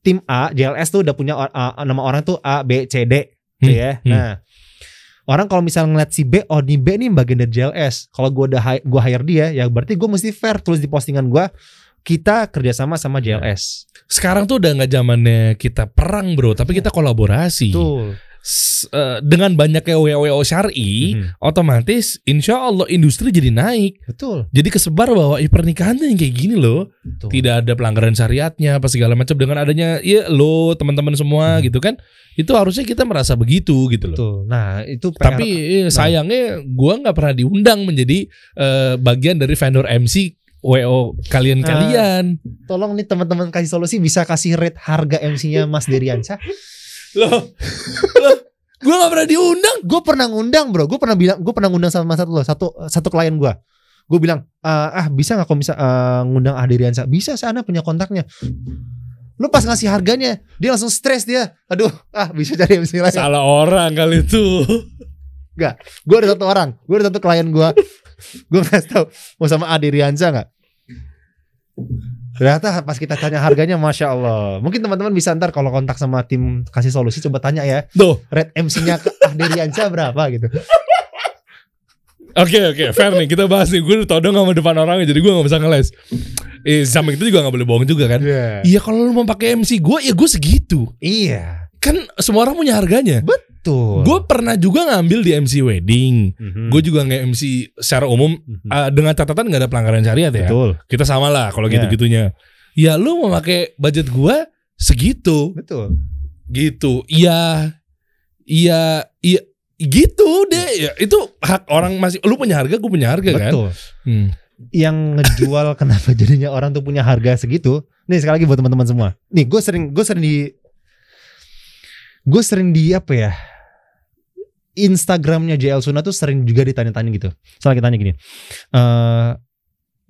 tim A JLS tuh udah punya or- a- nama orang tuh A B C D gitu Hmm, ya. hmm. nah orang kalau misalnya ngeliat si B oh di B nih bagian dari JLS kalau gua udah gua hire dia ya berarti gua mesti fair tulis di postingan gua kita kerjasama sama JLS Sekarang tuh udah nggak zamannya kita perang bro, tapi kita kolaborasi. betul Eh, dengan banyaknya WO syari, Mhm. otomatis insya Allah industri jadi naik. betul Jadi kesebar bahwa eh, pernikahan yang kayak gini loh, Betul. tidak ada pelanggaran syariatnya, apa segala macam dengan adanya ya lo teman-teman semua Mhm. gitu kan, itu harusnya kita merasa begitu gitu loh. betul nah itu PR Tapi eh, sayangnya gua nggak pernah diundang menjadi eh, bagian dari vendor MC WO kalian-kalian. tolong nih teman-teman kasih solusi bisa kasih rate harga MC-nya Mas Deriansyah. Loh, loh, gua nggak pernah diundang. Gue pernah ngundang bro, gue pernah bilang, gue pernah ngundang sama satu loh, satu satu klien gue. Gue bilang, "Ah, ah bisa nggak kalau bisa eh, ngundang Ah Deriansyah? Bisa, ada punya kontaknya. Lu pas ngasih harganya, dia langsung stres dia. Aduh, ah bisa cari MC lain. Salah orang kali itu. Gue ada satu orang, gue ada satu klien gue. gue nggak tahu mau sama Deriansyah nggak. Ternyata pas kita tanya harganya, masya Allah. Mungkin teman-teman bisa ntar kalau kontak sama tim kasih solusi coba tanya ya. Tuh, rate MC-nya ke Ahderiansyah berapa gitu. Oke oke fair nih kita bahas nih gue todong sama depan orangnya jadi gue gak bisa ngeles. Eh samping itu juga gak boleh bohong juga kan. Iya. Iya kalau lu mau pakai MC gue ya gue segitu. Iya. Kan semua orang punya harganya. Betul. Gue pernah juga ngambil di MC wedding. Mhm. Gue juga nge MC secara umum Mhm. ah, dengan catatan gak ada pelanggaran syariat ya. Betul. Kita sama lah kalau Iya. gitu-gitunya. Ya lu mau pakai budget gue segitu Betul. gitu. Iya iya iya gitu deh. Ya, itu hak orang masih lu punya harga gue punya harga kan. Betul. Hmm. Yang ngejual kenapa jadinya orang tuh punya harga segitu. Nih sekali lagi buat teman-teman semua. Nih gue sering gue sering di gue sering di apa ya? Instagramnya JL Suna tuh sering juga ditanya-tanya gitu. Soalnya kita tanya gini. eh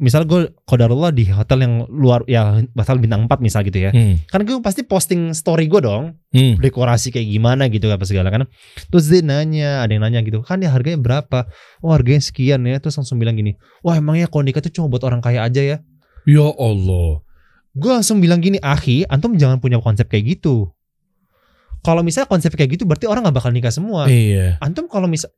misal gue kodarullah di hotel yang luar ya hotel bintang 4 misal gitu ya. Hmm. Kan gue pasti posting story gue dong. Hmm. dekorasi kayak gimana gitu apa segala kan terus dia nanya ada yang nanya gitu kan ya harganya berapa oh harganya sekian ya terus langsung bilang gini wah emangnya nikah tuh cuma buat orang kaya aja ya Ya Allah. gue langsung bilang gini akhi antum jangan punya konsep kayak gitu kalau misalnya konsep kayak gitu berarti orang nggak bakal nikah semua Iya. antum kalau misal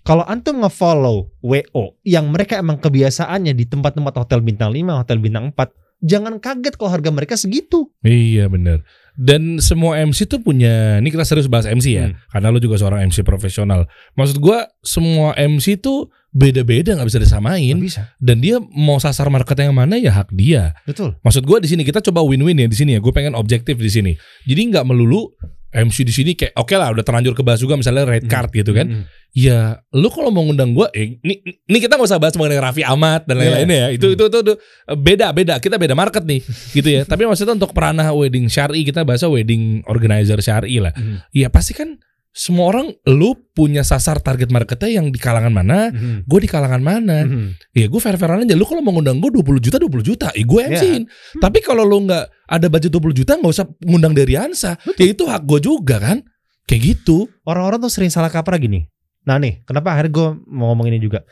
kalau antum nge-follow WO yang mereka emang kebiasaannya di tempat-tempat hotel bintang 5, hotel bintang 4, jangan kaget kalau harga mereka segitu. Iya bener Dan semua MC tuh punya, ini kita serius bahas MC ya, Hmm. karena lu juga seorang MC profesional. Maksud gua semua MC tuh beda-beda nggak bisa disamain. Nggak bisa. Dan dia mau sasar market yang mana ya hak dia. Betul. Maksud gua di sini kita coba win-win ya di sini ya. Gue pengen objektif di sini. Jadi nggak melulu MC di sini kayak oke lah udah terlanjur kebahas juga misalnya red card gitu kan. Mm-mm. Ya, lu kalau mau ngundang gua, eh, ini, ini kita nggak usah bahas mengenai Raffi Ahmad dan Iya. lain-lainnya ya. Itu, itu, itu, itu, eh, beda, beda. Kita beda market nih, gitu ya. Tapi maksudnya untuk peranah wedding syari, kita bahasa wedding organizer syari lah. Mhm. Ya pasti kan semua orang, lu punya sasar target marketnya yang di kalangan mana, Mhm. gue di kalangan mana. Mhm. Ya gue fair-fairan aja. Lu kalau mau ngundang gue 20 juta, 20 juta. Eh gue. MC-in. Tapi kalau lu nggak ada budget 20 juta, nggak usah ngundang dari Ansa. Ya itu hak gue juga kan. Kayak gitu. Orang-orang tuh sering salah kaprah gini. Nah nih, kenapa akhirnya gue mau ngomong ini juga.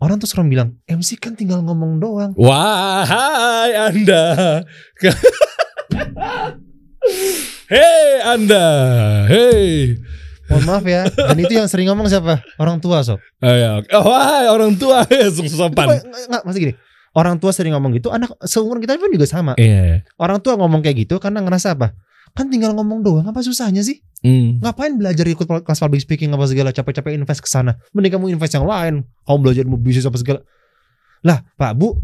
Orang tuh sering bilang, MC kan tinggal ngomong doang. Wahai Anda. Hei Anda. Hei. Mohon maaf ya. Dan itu yang sering ngomong siapa? Orang tua sob. Oh, ya. oh, wahai orang tua langsung sopan. Nggak, nggak, maksud gini. Orang tua sering ngomong gitu, anak seumuran kita pun juga sama. Iya. Orang tua ngomong kayak gitu karena ngerasa apa? Kan tinggal ngomong doang, apa susahnya sih? Hmm. Ngapain belajar ikut kelas public speaking apa segala capek-capek invest ke sana? Mending kamu invest yang lain. Kamu belajar mau bisnis apa segala. Lah, Pak, Bu.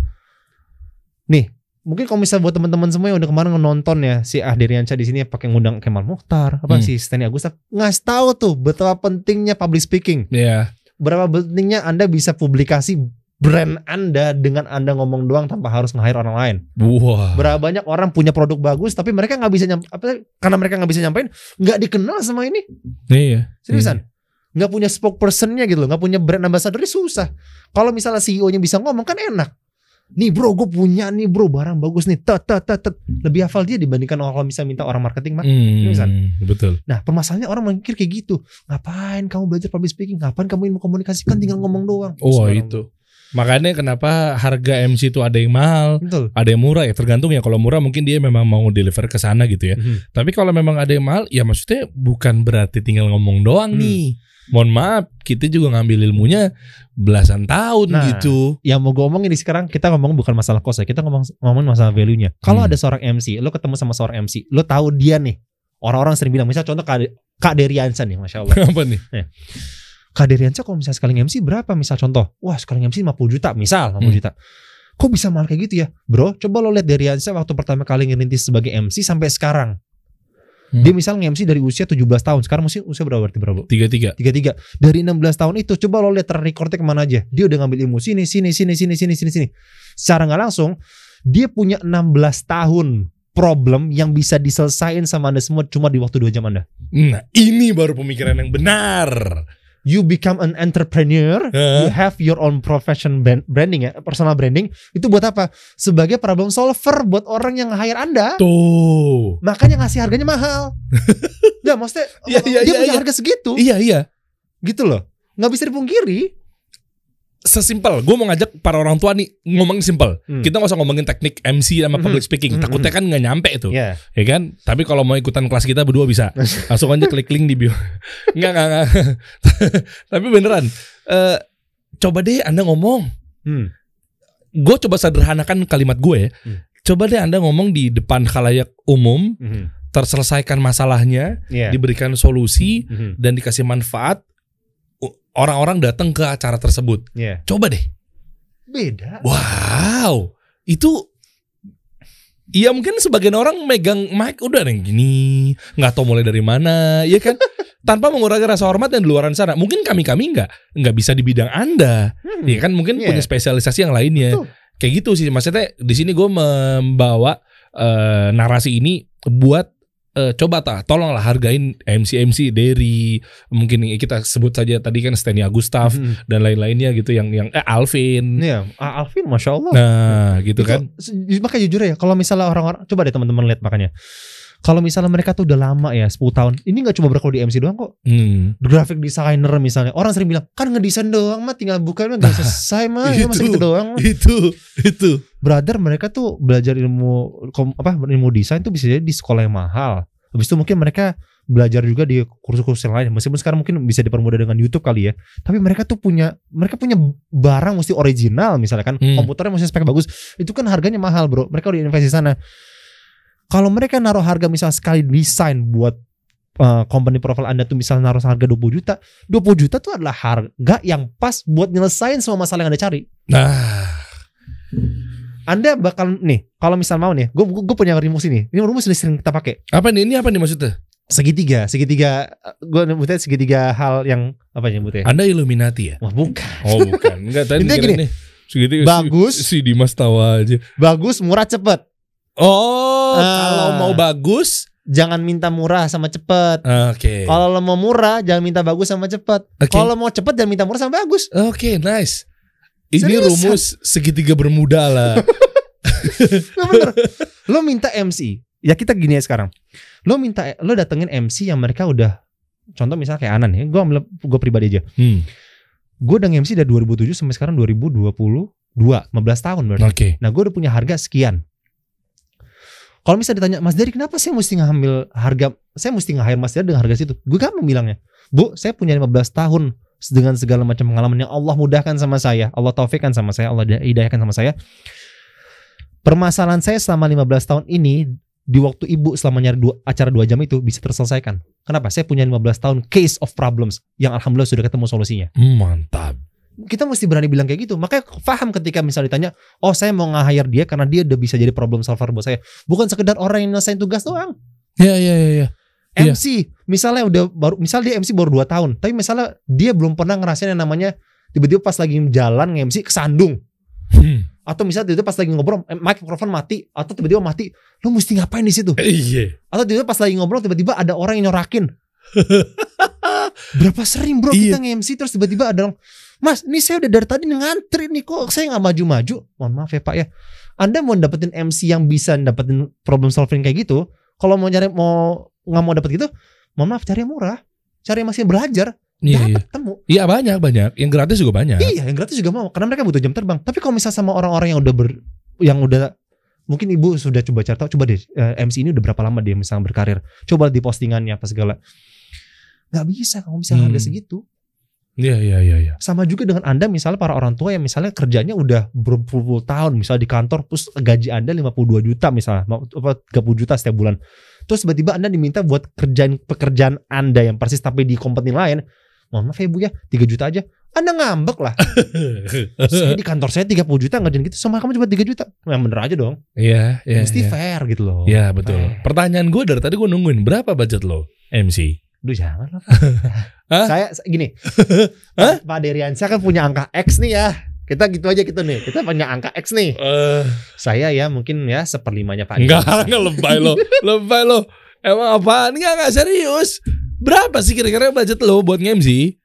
Nih, mungkin kalau misalnya buat teman-teman semua yang udah kemarin nonton ya si Ahdiriansyah di sini pakai ngundang Kemal Mukhtar, apa Hmm. si Steny Agustaf, ngasih tahu tuh betapa pentingnya public speaking. Iya. Berapa pentingnya Anda bisa publikasi brand Anda dengan Anda ngomong doang tanpa harus nge-hire orang lain. Wah. Berapa banyak orang punya produk bagus tapi mereka nggak bisa nyampe apa karena mereka nggak bisa nyampein nggak dikenal sama ini Iya. seriusan nggak punya spokespersonnya gitu loh nggak punya brand ambassador susah kalau misalnya CEO-nya bisa ngomong kan enak nih bro gue punya nih bro barang bagus nih tet tet tet tet. lebih hafal dia dibandingkan orang kalau bisa minta orang marketing mah Hmm, Misal. betul. nah permasalahannya orang mikir kayak gitu ngapain kamu belajar public speaking ngapain kamu ilmu komunikasi kan tinggal ngomong doang Oh itu. Makanya kenapa harga MC itu ada yang mahal, betul ada yang murah ya tergantung ya. Kalau murah mungkin dia memang mau deliver ke sana gitu ya. Mhm. Tapi kalau memang ada yang mahal, ya maksudnya bukan berarti tinggal ngomong doang Hmm. nih. Mohon maaf, kita juga ngambil ilmunya belasan tahun Nah. gitu. yang mau gue omongin di sekarang kita ngomong bukan masalah cost ya kita ngomong ngomongin masalah value nya kalau Hmm. ada seorang MC lo ketemu sama seorang MC lo tahu dia nih orang-orang sering bilang misal contoh Kak, Kak Deriansa nih masya Allah Apa nih? Kak Deriansa kalau misalnya sekali MC berapa misal contoh wah sekali MC 50 juta misal 50 Hmm. juta kok bisa mahal kayak gitu ya bro coba lo lihat Deriansa waktu pertama kali ngerintis sebagai MC sampai sekarang Hmm. dia misal nge-MC dari usia 17 tahun sekarang mesti usia berapa berarti berapa Tiga tiga. tiga tiga dari 16 tahun itu coba lo lihat track recordnya ke mana aja dia udah ngambil ilmu sini sini sini sini sini sini sini secara nggak langsung dia punya 16 tahun problem yang bisa diselesain sama anda semua cuma di waktu dua jam anda Nah ini baru pemikiran yang benar. You become an entrepreneur Hah? you have your own profession brand- branding ya personal branding itu buat apa sebagai problem solver buat orang yang hire anda Tuh. makanya ngasih harganya mahal ya maksudnya Iya, iya, dia iya, punya iya. harga segitu Iya iya. gitu loh nggak bisa dipungkiri Sesimpel, gue mau ngajak para orang tua nih ngomongin simpel. Hmm. Kita gak usah ngomongin teknik MC sama Mhm. public speaking. Mhm. Takutnya kan nggak nyampe itu. ya ya kan? Tapi kalau mau ikutan kelas kita berdua bisa. Langsung aja klik link di bio. Enggak, enggak, enggak. Tapi beneran. eh coba deh Anda ngomong. Hmm. Gue coba sederhanakan kalimat gue ya. Hmm. Coba deh Anda ngomong di depan khalayak umum, Mhm. terselesaikan masalahnya, Iya. diberikan solusi Mhm. dan dikasih manfaat. Orang-orang datang ke acara tersebut. Iya. Coba deh. Beda. Wow, itu Iya mungkin sebagian orang megang mic udah yang gini, nggak tahu mulai dari mana, ya kan? Tanpa mengurangi rasa hormat dan di luaran sana. Mungkin kami kami nggak nggak bisa di bidang anda, Hmm. ya kan? Mungkin Iya. punya spesialisasi yang lainnya. Betul. Kayak gitu sih. Maksudnya di sini gue membawa eh, narasi ini buat eh, coba tak, tolonglah hargain MC MC dari mungkin kita sebut saja tadi kan Stenia Gustav Mhm. dan lain-lainnya gitu yang yang eh, Alvin. Iya, Alvin masya Allah. Nah, gitu Itu- kan. se- makanya jujur ya, kalau misalnya orang-orang coba deh teman-teman lihat makanya. Kalau misalnya mereka tuh udah lama ya 10 tahun, ini nggak cuma berkalo di MC doang kok. Hmm. Graphic designer misalnya, orang sering bilang kan ngedesain doang mah tinggal buka mah selesai mah, ya masa itu. gitu doang. mah." Itu, itu. Brother mereka tuh belajar ilmu kom- apa ilmu desain tuh bisa jadi di sekolah yang mahal. Habis itu mungkin mereka belajar juga di kursus-kursus yang lain. Meskipun sekarang mungkin bisa dipermudah dengan YouTube kali ya. Tapi mereka tuh punya mereka punya barang mesti original misalnya kan. Hmm. Komputernya mesti spek bagus. Itu kan harganya mahal, Bro. Mereka udah investasi sana. Kalau mereka naruh harga misalnya sekali desain buat uh, company profile Anda tuh misalnya naruh harga 20 juta, 20 juta tuh adalah harga yang pas buat nyelesain semua masalah yang Anda cari. Nah, Anda bakal nih, kalau misal mau nih, gue gue punya rumus ini. Ini rumus yang sering kita pakai. apa nih? Ini apa nih maksudnya? Segitiga, segitiga. Gue nyebutnya segitiga hal yang apa ya nyebutnya? Anda Illuminati ya? Wah bukan. Oh bukan, enggak tadi Intinya gini, nih. Segitu si- bagus. Si, Dimas tawa aja. Bagus, murah, cepet. Oh, Ah. kalau mau bagus, Jangan minta murah sama cepet. oke. Kalau lo mau murah, jangan minta bagus sama cepet. Oke. Kalau mau cepet, jangan minta murah sama bagus. Oke, nice. Ini Seriusan? rumus segitiga bermuda lah. Nah, bener. lo minta MC. Ya kita gini ya sekarang. Lo minta, lo datengin MC yang mereka udah, contoh misalnya kayak Anan ya. Gue gue pribadi aja. Hmm, Gue udah MC dari 2007 sampai sekarang 2022, 15 tahun berarti. Oke. Nah gue udah punya harga sekian. Kalau misalnya ditanya Mas Dari kenapa saya mesti ngambil harga Saya mesti nge-hire Mas Dari dengan harga situ Gue gampang bilangnya Bu saya punya 15 tahun Dengan segala macam pengalaman yang Allah mudahkan sama saya Allah taufikkan sama saya Allah hidayahkan sama saya Permasalahan saya selama 15 tahun ini Di waktu ibu selama nyari dua, acara 2 jam itu Bisa terselesaikan Kenapa? Saya punya 15 tahun case of problems Yang Alhamdulillah sudah ketemu solusinya mantap. kita mesti berani bilang kayak gitu. Makanya paham ketika misalnya ditanya, oh saya mau nge-hire dia karena dia udah bisa jadi problem solver buat saya. Bukan sekedar orang yang nyelesain tugas doang. Ya, ya, ya, ya. Iya. MC, misalnya udah baru, misal dia MC baru 2 tahun, tapi misalnya dia belum pernah ngerasain yang namanya tiba-tiba pas lagi jalan nge-MC kesandung. Hmm. Atau misalnya tiba-tiba pas lagi ngobrol, eh, mikrofon mati, atau tiba-tiba mati, lu mesti ngapain di situ? Iya. Atau tiba-tiba pas lagi ngobrol tiba-tiba ada orang yang nyorakin. Berapa sering bro Iya. kita nge-MC terus tiba-tiba ada orang, Mas, ini saya udah dari tadi ngantri nih kok saya nggak maju-maju. Mohon maaf ya Pak ya. Anda mau dapetin MC yang bisa dapetin problem solving kayak gitu, kalau mau nyari mau nggak mau dapet gitu, mohon maaf cari yang murah, cari yang masih belajar, Iya, iya. dapat temu. Iya banyak banyak. Yang gratis juga banyak. Iya, yang gratis juga mau karena mereka butuh jam terbang. Tapi kalau misal sama orang-orang yang udah ber, yang udah mungkin ibu sudah coba cari tahu, coba deh eh, MC ini udah berapa lama dia misalnya berkarir. Coba di postingannya apa segala. Nggak bisa kalau misalnya Hmm. harga segitu. Iya iya iya. iya. Sama juga dengan Anda misalnya para orang tua yang misalnya kerjanya udah berpuluh-puluh tahun misalnya di kantor terus gaji Anda 52 juta misalnya apa 30 juta setiap bulan. Terus tiba-tiba Anda diminta buat kerjaan pekerjaan Anda yang persis tapi di company lain. Mohon maaf ya Bu ya, 3 juta aja. Anda ngambek lah. saya di kantor saya 30 juta ngerjain gitu sama kamu cuma 3 juta. Nah, bener aja dong. Iya iya. Mesti iya. fair gitu loh. Iya betul. Fair. Pertanyaan gue dari tadi gue nungguin berapa budget lo MC? Duh jangan lah. Hah? Saya gini. Hah? Pak Deriansyah kan punya angka X nih ya. Kita gitu aja gitu nih. Kita punya angka X nih. Eh, Saya ya mungkin ya seperlimanya Pak enggak enggak lebay lo, lebay lo. Emang apaan? Enggak enggak serius. Berapa sih kira-kira budget lo buat MC?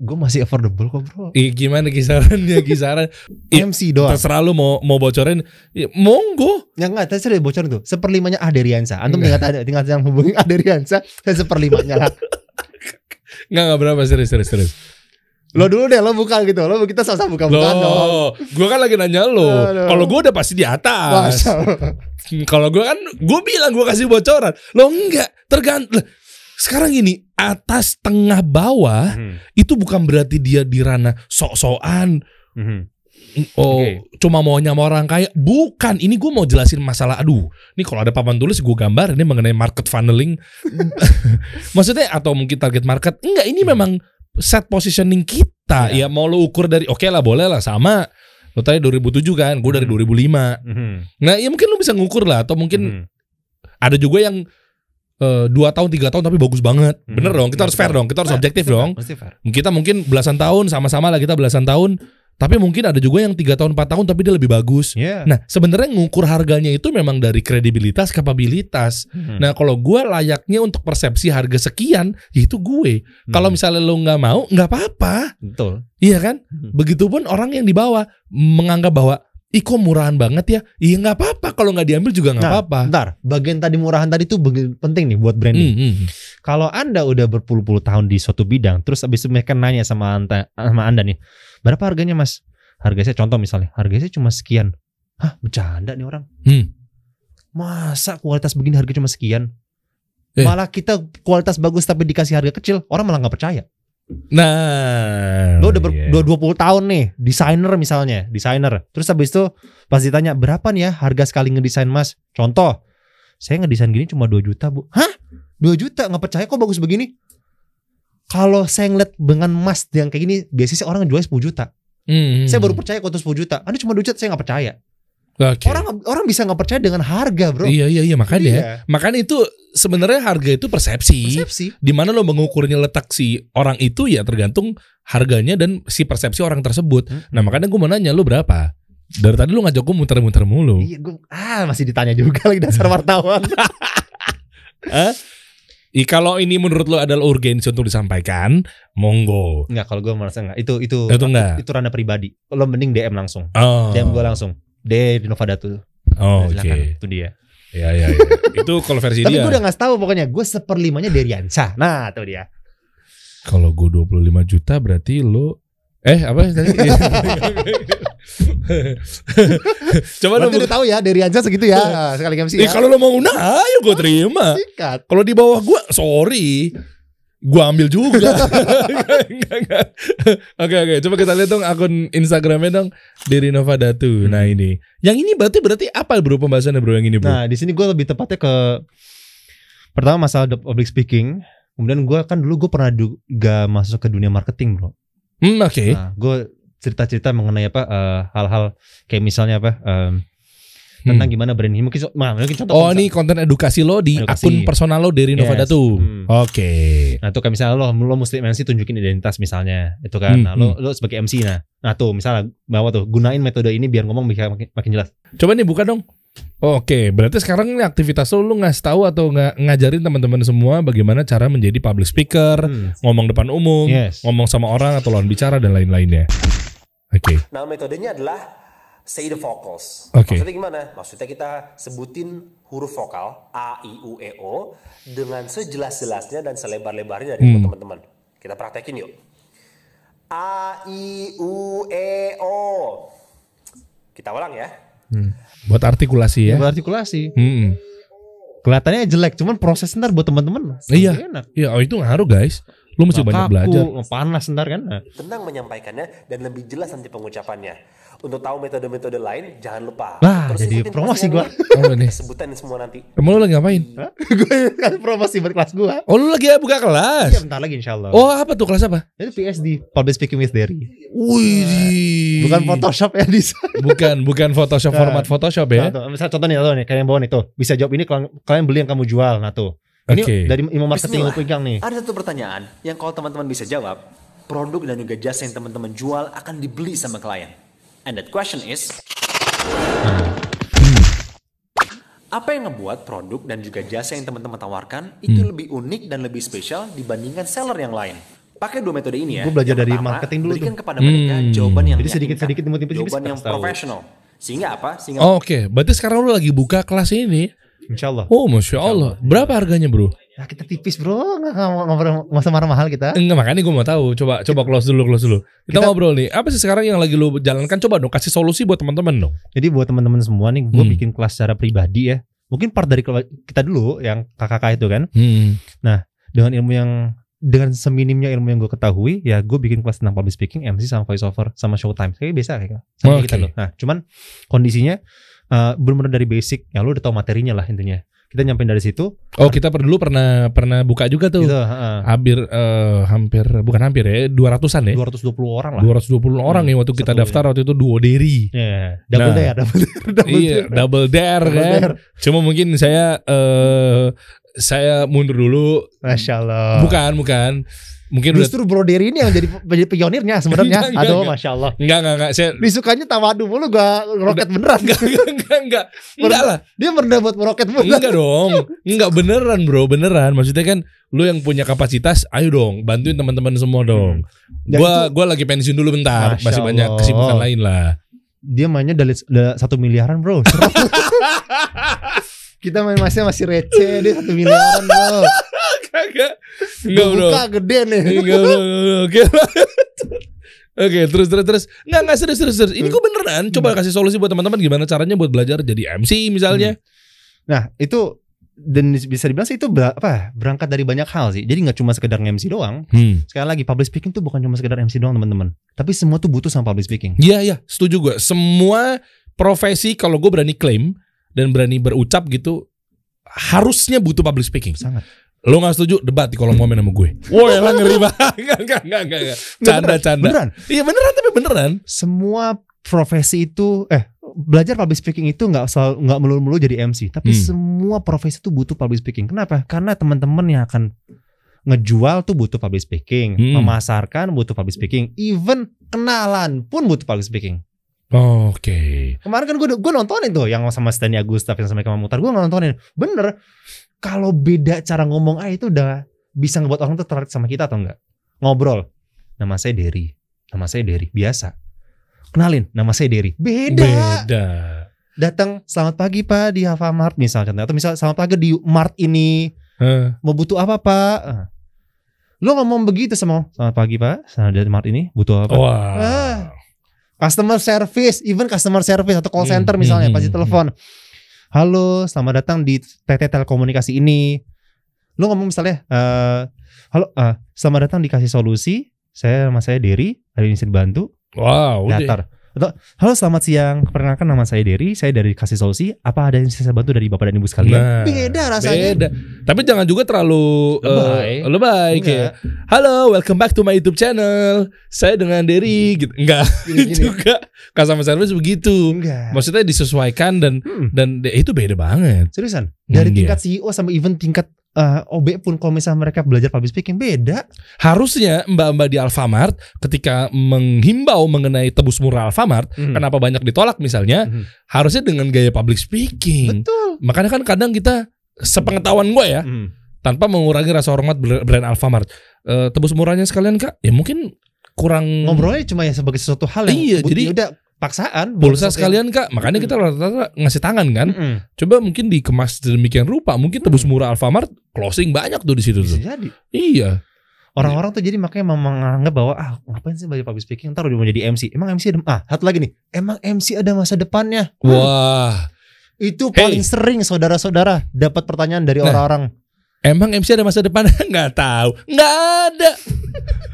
Gue masih affordable kok bro. Ih, gimana kisarannya kisaran? Iya. MC doang. Terserah lu mau mau bocorin, ya, monggo. Yang enggak, tadi saya udah bocorin tuh. Seperlimanya Aderiansa. Antum Enggak. tinggal tinggal yang hubungi Aderiansa. Saya seperlimanya lah. Enggak enggak berapa serius serius serius. Lo dulu deh, lo buka gitu. Lo kita sama-sama buka-bukaan dong. Gue kan lagi nanya lo. Kalau gue udah pasti di atas. Kalau gue kan, gue bilang gue kasih bocoran. Lo enggak, tergantung. Sekarang gini, atas tengah bawah Hmm. itu bukan berarti dia di ranah sok-sokan. Hmm. Oh, Oke. cuma maunya sama orang kaya. Bukan, ini gue mau jelasin masalah. Aduh, ini kalau ada papan tulis gue gambar ini mengenai market funneling. Maksudnya atau mungkin target market? Enggak, ini memang set positioning kita. Iya. Ya mau lo ukur dari oke lah boleh lah sama. Lo tadi 2007 kan, gue dari Hmm. 2005. Hmm. Nah, ya mungkin lo bisa ngukur lah atau mungkin Hmm. ada juga yang dua tahun tiga tahun tapi bagus banget. Hmm. Bener dong, kita harus fair dong, kita harus Fair, objektif fair, dong. Fair. Kita mungkin belasan tahun sama-sama lah kita belasan tahun, tapi mungkin ada juga yang tiga tahun empat tahun tapi dia lebih bagus. Iya. Nah, sebenarnya ngukur harganya itu memang dari kredibilitas, kapabilitas. Hmm. Nah, kalau gue layaknya untuk persepsi harga sekian, ya itu gue. Hmm. Kalau misalnya lo nggak mau, nggak apa-apa, betul. iya kan? Hmm. Begitupun orang yang di bawah menganggap bahwa, ih kok murahan banget ya? Iya nggak apa-apa. Kalau nggak diambil juga nggak Nah, apa-apa. Bentar, bagian tadi murahan tadi tuh penting nih buat branding. Hmm, hmm. Kalau Anda udah berpuluh-puluh tahun di suatu bidang, terus abis itu mereka nanya sama Anda, sama anda nih, berapa harganya mas? Harga saya contoh misalnya, harga saya cuma sekian. Hah, bercanda nih orang. Hmm. Masa kualitas begini harga cuma sekian? Eh. Malah kita kualitas bagus tapi dikasih harga kecil, orang malah nggak percaya. Nah, Lo udah ber, iya. udah 20 tahun nih, desainer misalnya, desainer. Terus habis itu pas ditanya berapa nih ya harga sekali ngedesain mas? Contoh, saya ngedesain gini cuma 2 juta bu. Hah? 2 juta nggak percaya kok bagus begini? Kalau saya ngeliat dengan mas yang kayak gini, biasanya sih orang jual 10 juta. Hmm, Saya hmm. baru percaya kok itu 10 juta. Anda cuma 2 juta, saya nggak percaya. Oke. Orang orang bisa nggak percaya dengan harga, bro. Iya iya iya makanya. Iya. Makanya itu sebenarnya harga itu persepsi. Persepsi. Di mana lo mengukurnya letak si orang itu ya tergantung harganya dan si persepsi orang tersebut. Hmm. Nah makanya gue mau nanya lo berapa? Dari tadi lu ngajak gue muter-muter mulu. Iya, gua, ah masih ditanya juga lagi dasar wartawan. Hah? Kalau ini menurut lo adalah urgensi untuk disampaikan, monggo. Enggak, kalau gue merasa enggak. Itu itu Itu enggak. itu ranah pribadi. Lo mending DM langsung. Oh, DM gue langsung. D di Novadatu. oh, oke. Silakan. Itu dia. Ya ya ya. itu kalau versi Tapi dia. gue udah ngasih tahu pokoknya gue seperlimanya dari Yansa. Nah, itu dia. Kalau gue 25 juta berarti lo eh apa tadi? Coba Berarti dong. udah tahu ya dari Yansa segitu ya. Nah, Sekali MC Eh, ya. kalau lo mau undang, ayo gue terima. Sikat. Kalau di bawah gue, sorry, gue ambil juga. Oke oke, coba kita lihat dong akun Instagramnya dong dari Nova Datu. Nah ini, yang ini berarti berarti apa bro pembahasannya bro yang ini bro? Nah, di sini gue lebih tepatnya ke pertama masalah public speaking. Kemudian gue kan dulu gue pernah juga masuk ke dunia marketing, bro. Hmm, oke. Nah, gue cerita-cerita mengenai apa eh, hal-hal kayak misalnya apa em, tentang gimana branding. Mungkin nah, mungkin contoh. Oh ini konten edukasi lo di Edukasi. akun personal lo dari Nova Yes. Datu. Hmm. Oke. Nah tuh kayak misalnya lo lo muslim MC tunjukin identitas misalnya itu kan. Hmm, Nah lo lo sebagai MC nah. Nah tuh misalnya bawa tuh gunain metode ini biar ngomong bisa makin, makin jelas. Coba nih buka dong. Oke, berarti sekarang ini aktivitas lo lu ngasih tahu atau nggak ngajarin teman-teman semua bagaimana cara menjadi public speaker, Hmm. ngomong depan umum, Yes. ngomong sama orang atau lawan bicara dan lain-lainnya. Oke. Nah metodenya adalah say the vocals. Oke. Maksudnya gimana? Maksudnya kita sebutin huruf vokal A, I, U, E, O dengan sejelas-jelasnya dan selebar-lebarnya dari teman-teman. Kita praktekin yuk. A, I, U, E, O. Kita ulang ya. Buat artikulasi ya. Buat artikulasi. Hmm. Kelihatannya jelek, cuman proses ntar buat teman-teman. Iya. Enak. Iya, oh itu ngaruh guys. Lu mesti Nggak banyak belajar. Panas ntar kan. Nah. Tenang menyampaikannya dan lebih jelas nanti pengucapannya. Untuk tahu metode-metode lain, jangan lupa. Lah, jadi ikutin promosi gua. gue. Oh, nih. Sebutan semua nanti. Emang lu lagi ngapain? gue kan promosi buat kelas gua. Oh, lu lagi buka Iya, kelas. bentar lagi insya Allah. Oh, apa tuh kelas apa? Itu PSD, Public Speaking with Derry. Wih. Bukan Photoshop ya di Bukan, bukan Photoshop Nah. format Photoshop ya. Nah, tuh, misalnya contoh nih, contoh nih, kalian bawa nih tuh, bisa jawab ini kalau kalian beli yang kamu jual. Nah tuh, ini Oke. dari ilmu marketing gue pegang nih. Ada satu pertanyaan yang kalau teman-teman bisa jawab, produk dan juga jasa yang teman-teman jual akan dibeli sama klien. And that question is, apa yang ngebuat produk dan juga jasa yang teman-teman tawarkan itu lebih unik dan lebih spesial dibandingkan seller yang lain? Pakai dua metode ini ya. Gua belajar Yang dari pertama, marketing dulu Berikan tuh. kepada mereka jawaban yang Jadi sedikit-sedikit tiba-tiba jawaban yang profesional. Sehingga apa? Sehingga Oh, Oke, berarti sekarang lu lagi buka kelas ini. Insya Allah. Oh, masya Allah. Berapa harganya bro? Ya kita tipis bro, nggak ngobrol usah marah mahal kita. Enggak makanya gue mau tahu. Coba coba close dulu, close dulu. Kita, Kita- ngobrol nih. Apa sih sekarang yang lagi lu jalankan? Coba dong kasih solusi buat teman-teman dong. Jadi buat teman-teman semua nih, gue Hmm. bikin kelas secara pribadi ya. Mungkin part dari kita dulu yang kakak itu kan, Hmm. dengan ilmu yang dengan seminimnya ilmu yang gue ketahui, ya gue bikin kelas tentang public speaking, MC sama voice over sama showtime. Kayak biasa kayak sama Oke. kita loh. Nah, cuman kondisinya uh, benar-benar dari basic, ya lu udah tahu materinya lah intinya. Kita nyampein dari situ, Oh kita per- dulu pernah pernah buka juga tuh. gitu, heeh. Hampir eh, hampir bukan hampir ya 200-an ya. 220 orang lah. 220 orang ya waktu kita daftar waktu itu duoderi. Ya, double Nah. dare, double dare, double Iya, dare. double dare Double kan. dare. Cuma mungkin saya eh saya mundur dulu. Masya Allah. Bukan, bukan. Mungkin udah Justru Bro Derry ini yang jadi jadi pionirnya sebenarnya. Aduh, enggak. masya Allah. enggak enggak enggak saya Disukanya tawadu mulu gua roket beneran. enggak enggak enggak enggak. Enggak lah. Dia pernah buat roket mulu. Enggak dong. Enggak beneran, Bro. Beneran. Maksudnya kan lu yang punya kapasitas, ayo dong bantuin teman-teman semua dong. Dan Gua gua lagi pensiun dulu bentar, Masya masih banyak Allah. kesibukan lain lah. Dia mainnya dari satu miliaran bro. Kita main masnya masih receh dia satu miliaran bro. Kagak. Enggak, Bro. Buka gede nih. Enggak, Bro. Oke. Oke, terus terus terus. Enggak enggak serius serius. serius. Ini gue beneran coba kasih solusi buat teman-teman gimana caranya buat belajar jadi MC misalnya. Nah itu dan bisa dibilang sih itu ber- apa berangkat dari banyak hal sih. Jadi nggak cuma sekedar MC doang. Hmm. Sekali lagi public speaking tuh bukan cuma sekedar MC doang teman-teman. Tapi semua tuh butuh sama public speaking. Iya iya, setuju gue. Semua profesi kalau gue berani klaim dan berani berucap gitu harusnya butuh public speaking. Sangat. Lo gak setuju debat di kolom komen sama gue. Woi, lah ngeri banget. Enggak enggak enggak enggak. enggak. Canda Beneran, canda. Beneran. Iya beneran tapi beneran. Semua profesi itu eh belajar public speaking itu nggak selalu nggak melulu-melulu jadi MC, tapi Hmm. semua profesi itu butuh public speaking. Kenapa? Karena teman-teman yang akan ngejual tuh butuh public speaking, Hmm. memasarkan butuh public speaking, even kenalan pun butuh public speaking. Oke. Kemarin kan gue gue nontonin tuh yang sama Stanley Agustaf yang sama Kemal Mutar, gue nontonin. Bener, kalau beda cara ngomong ah itu udah bisa ngebuat orang tuh tertarik sama kita atau enggak? Ngobrol. Nama saya Derry. Nama saya Derry. Biasa. Kenalin, nama saya Derry. Beda. Beda. Datang, selamat pagi Pak di Alfamart misalnya. Atau misal selamat pagi di Mart ini. Hah. Mau butuh apa Pak? Ah. Lo ngomong begitu sama selamat pagi Pak. Selamat di Mart ini butuh apa? Wah. Ah. Customer service, even customer service atau call Hmm, center hmm, misalnya hmm, pasti hmm. telepon. Halo, selamat datang di TT Telekomunikasi ini. Lu ngomong misalnya, eh, halo, eh, selamat datang di kasih solusi. Saya nama saya Derry, hari ini bisa dibantu. Wow. udah. Datar. Atau, halo selamat siang, perkenalkan nama saya Derry, saya dari kasih solusi. Apa ada yang saya bantu dari bapak dan ibu sekalian? Nah, Beda rasanya. Beda. Tapi jangan juga terlalu Lebay. eh, lebay Enggak. kayak Halo, welcome back to my YouTube channel. Saya dengan Derry gitu. Enggak. Gini-gini. juga customer service begitu. Enggak. Maksudnya disesuaikan dan Hmm. dan itu beda banget. Seriusan, dari Hmm, tingkat CEO sampai even tingkat eh, OB pun kalau misalnya mereka belajar public speaking beda. Harusnya mbak-mbak di Alfamart ketika menghimbau mengenai tebus murah Alfamart, Hmm. kenapa banyak ditolak misalnya, Mhm. harusnya dengan gaya public speaking. Betul. Makanya kan kadang kita sepengetahuan gue ya, Hmm. tanpa mengurangi rasa hormat br- brand Alfamart. Eh, tebus murahnya sekalian kak, ya mungkin kurang Ngobrolnya cuma ya sebagai sesuatu hal yang Iya, jadi- ya udah paksaan. pulsa sekalian kak. Makanya kita rata-rata ngasih tangan kan. yang- Mm-mm. Coba mungkin dikemas sedemikian rupa. Mungkin tebus murah Alfamart closing banyak tuh di situ tuh. jadi. Iya. Orang-orang tuh jadi makanya memang menganggap bahwa ah ngapain sih belajar public speaking ntar udah mau jadi MC. Emang MC ada ah satu lagi nih. Emang MC ada masa depannya. Wah. Itu Hey. paling sering saudara-saudara dapat pertanyaan dari Nah. orang-orang. Emang MC ada masa depan? Nggak tahu. Nggak ada.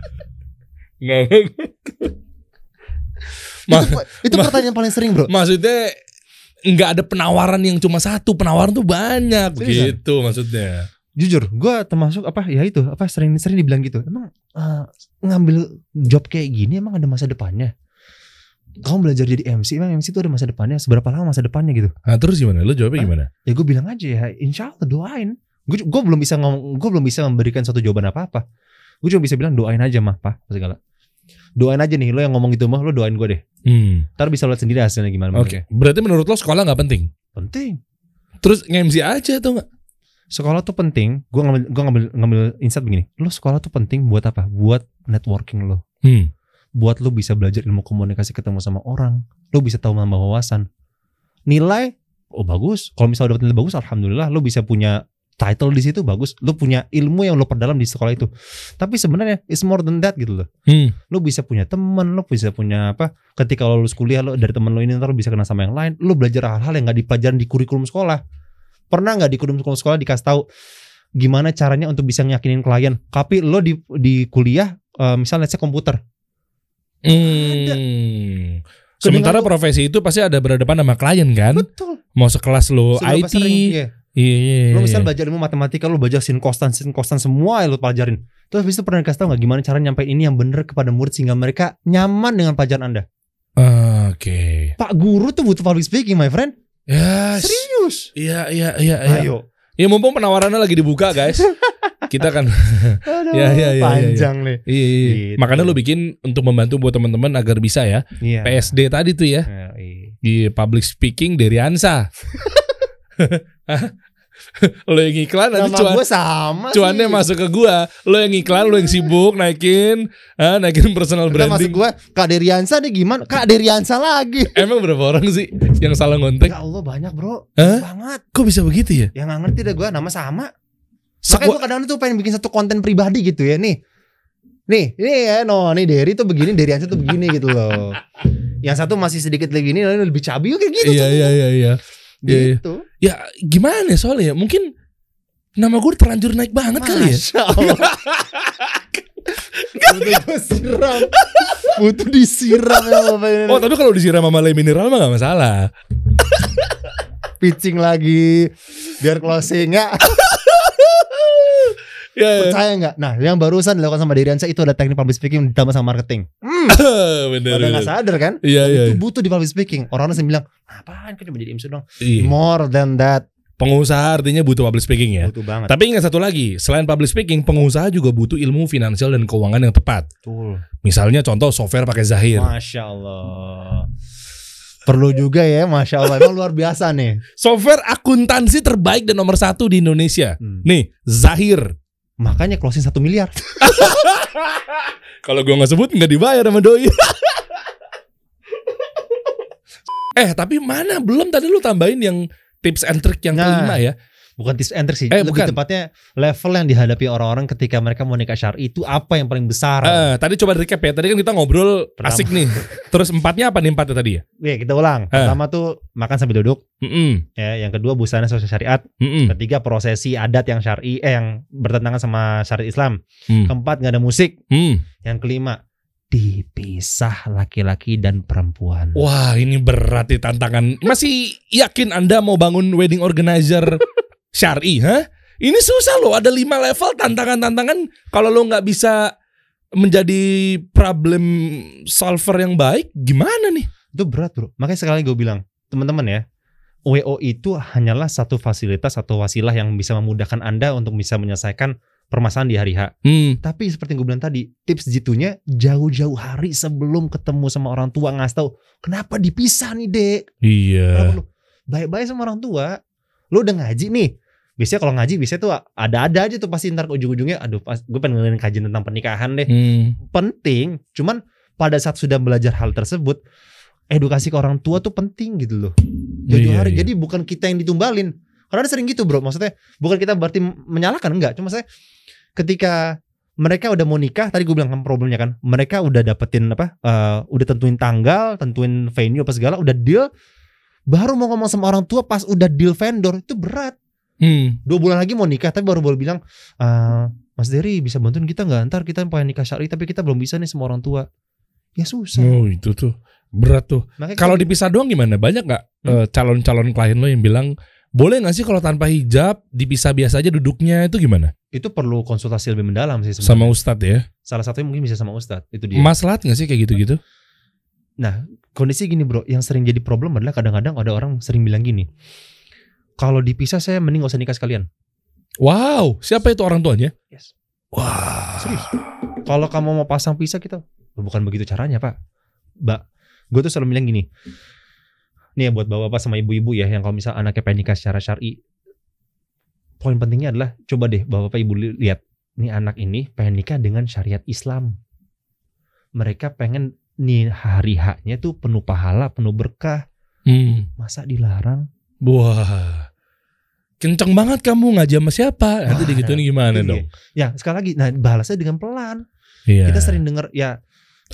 Nggak. Ma- itu, itu pertanyaan paling sering, Bro. maksudnya nggak ada penawaran yang cuma satu. Penawaran tuh banyak. Seriusan? Begitu maksudnya. Jujur, gua termasuk apa ya itu, apa sering-sering dibilang gitu. Emang eh, ngambil job kayak gini emang ada masa depannya? Kamu belajar jadi MC, emang MC itu ada masa depannya? Seberapa lama masa depannya gitu? Nah terus gimana? Lu jawabnya Hah? gimana? ya gue bilang aja ya insya Allah doain gue gue belum bisa ngomong gue belum bisa memberikan suatu jawaban apa apa gue cuma bisa bilang doain aja mah pak segala doain aja nih lo yang ngomong gitu mah lo doain gue deh Hmm. ntar bisa lihat sendiri hasilnya gimana Oke. Berarti menurut lo sekolah nggak penting? penting Terus nge-MC aja tuh nggak? sekolah tuh penting gue ngambil gue ngambil ngambil insight begini lo sekolah tuh penting buat apa buat networking lo Hmm. buat lo bisa belajar ilmu komunikasi ketemu sama orang lo bisa tahu nambah wawasan nilai oh bagus kalau misalnya udah nilai bagus alhamdulillah lo bisa punya title di situ bagus lo punya ilmu yang lo perdalam di sekolah itu tapi sebenarnya it's more than that gitu loh Hmm. lo bisa punya teman lo bisa punya apa ketika lo lulus kuliah lo dari teman lo ini ntar lo bisa kenal sama yang lain lo belajar hal-hal yang nggak dipelajarin di kurikulum sekolah pernah nggak di kurikulum sekolah dikasih tahu gimana caranya untuk bisa nyakinin klien tapi lo di di kuliah eh, misalnya let's say komputer Hmm. Sementara profesi itu pasti ada berhadapan sama klien kan? betul Mau sekelas lo Seberapa IT. sering, iya. Iya, iya, Lo iya. misal belajar ilmu matematika, lo belajar sin kostan, sin kostan semua yang lo pelajarin. Terus habis itu pernah dikasih tau gak gimana cara nyampein ini yang bener kepada murid sehingga mereka nyaman dengan pelajaran Anda. Oke. Pak guru tuh butuh public speaking, my friend. Yes. Serius. Iya, iya, iya, iya. Ayo. Ya mumpung penawarannya lagi dibuka, guys. Kita kan Aduh, Ya, ya, ya, panjang nih. iya, iya. Gitu. Makanya lo bikin untuk membantu buat teman-teman agar bisa ya. Iya. PSD tadi tuh ya. Ya, iya. Di public speaking dari Ansa. lo yang iklan nanti cuan, gue sama cuannya sih. masuk ke gua. Lo yang iklan, lo yang sibuk naikin, ah, naikin personal Udah masuk branding. gue Kak Deriansa nih gimana? Kak Deriansa lagi. Emang berapa orang sih yang salah ngontek? Ya Allah banyak bro. Hah? Banget. Kok bisa begitu ya? Yang gak ngerti deh gue nama sama. Makanya Sekwa- gue kadang tuh pengen bikin satu konten pribadi gitu ya nih. Nih, ini ya no, nih Derry tuh begini, Deriansa tuh begini gitu loh. Yang satu masih sedikit lebih ini, lebih cabi kayak gitu. Iya, iya. iya, iya. Gitu. Ya gimana ya soalnya ya? Mungkin nama gue terlanjur naik banget kali ya. Masya Allah. Butuh gue siram. Butuh disiram ya. Oh tapi kalau disiram sama lem mineral mah gak masalah. Pitching lagi biar closing ya. Ya, ya. Percaya nggak? Nah, yang barusan dilakukan sama Deriansa itu ada teknik public speaking ditambah sama marketing. Hmm, bener. pada bener. nggak sadar kan? Iya iya. Itu butuh di public speaking. Orang-orang sering bilang, apaan kan cuma jadi MC dong. Iya. More than that. Pengusaha artinya butuh public speaking ya. Butuh banget. Tapi ingat satu lagi, selain public speaking, pengusaha juga butuh ilmu finansial dan keuangan yang tepat. Betul. Misalnya contoh software pakai Zahir. Masya Allah. Perlu juga ya, Masya Allah. Emang luar biasa nih. Software akuntansi terbaik dan nomor satu di Indonesia. Hmm. Nih, Zahir. Makanya closing satu miliar. Kalau gua nggak sebut nggak dibayar sama doi. eh tapi mana belum tadi lu tambahin yang tips and trick yang Nah. kelima ya? Bukan tips and trick sih. Eh, Lebih bukan. tepatnya level yang dihadapi orang-orang ketika mereka mau nikah syari itu apa yang paling besar. Eh, tadi coba recap ya. Tadi kan kita ngobrol Pertama. asik nih. Terus empatnya apa nih empatnya tadi ya? Oke, kita ulang. Eh. Pertama tuh makan sambil duduk. Mm-mm, Ya, yang kedua busana sesuai syariat. mm-mm, Ketiga prosesi adat yang syari eh yang bertentangan sama syariat Islam. mm, Keempat nggak ada musik. mm. Yang kelima dipisah laki-laki dan perempuan. Wah ini berat nih tantangan. Masih yakin anda mau bangun wedding organizer syari? Hah? Ini susah loh. Ada lima level tantangan-tantangan. Kalau lo nggak bisa menjadi problem solver yang baik, gimana nih? Itu berat bro. Makanya sekali gue bilang teman-teman ya, WO itu hanyalah satu fasilitas atau wasilah yang bisa memudahkan Anda untuk bisa menyelesaikan permasalahan di hari H. Hmm. Tapi seperti yang gue bilang tadi, tips jitunya jauh-jauh hari sebelum ketemu sama orang tua ngasih tahu kenapa dipisah nih dek. Iya. Baik-baik sama orang tua? Lu udah ngaji nih. Biasanya kalau ngaji biasanya tuh ada-ada aja tuh pasti ntar ujung-ujungnya aduh pas gue pengen ngeliatin kajian tentang pernikahan deh. Hmm. Penting, cuman pada saat sudah belajar hal tersebut edukasi ke orang tua tuh penting gitu loh. Iya, hari. iya. Jadi bukan kita yang ditumbalin. Karena ada sering gitu bro. Maksudnya bukan kita berarti menyalahkan enggak. Cuma saya ketika mereka udah mau nikah tadi gue bilang kan problemnya kan mereka udah dapetin apa eh, udah tentuin tanggal tentuin venue apa segala udah deal baru mau ngomong sama orang tua pas udah deal vendor itu berat Hmm. dua bulan lagi mau nikah tapi baru baru bilang "Eh, Mas Dery bisa bantuin kita nggak ntar kita pengen nikah syari tapi kita belum bisa nih sama orang tua ya susah Oh itu tuh berat tuh. Kalau dipisah doang gimana? Banyak nggak Hmm. eh, calon-calon klien lo yang bilang boleh nggak sih kalau tanpa hijab dipisah biasa aja duduknya itu gimana? itu perlu konsultasi lebih mendalam sih sebenarnya. Sama ustadz ya? salah satunya mungkin bisa sama Ustadz itu dia Maslahat nggak sih kayak gitu-gitu? Nah, kondisi gini bro, yang sering jadi problem adalah kadang-kadang ada orang sering bilang gini, kalau dipisah saya mending gak usah nikah sekalian. Wow, siapa itu orang tuanya? Yes. Wah, Serius. Kalau kamu mau pasang pisah kita, bukan begitu caranya pak. Mbak, gue tuh selalu bilang gini, nih ya buat bapak-bapak sama ibu-ibu ya, yang kalau misal anaknya pengen nikah secara syari, poin pentingnya adalah coba deh bapak-bapak ibu li- lihat, nih anak ini pengen nikah dengan syariat Islam. Mereka pengen nih hari haknya tuh penuh pahala, penuh berkah. Hmm. Masa dilarang? Wah. Kenceng banget kamu ngaji sama siapa? Nanti Wah, digituin gimana iya. dong? Ya sekali lagi, nah balasnya dengan pelan. Iya. Kita sering dengar ya,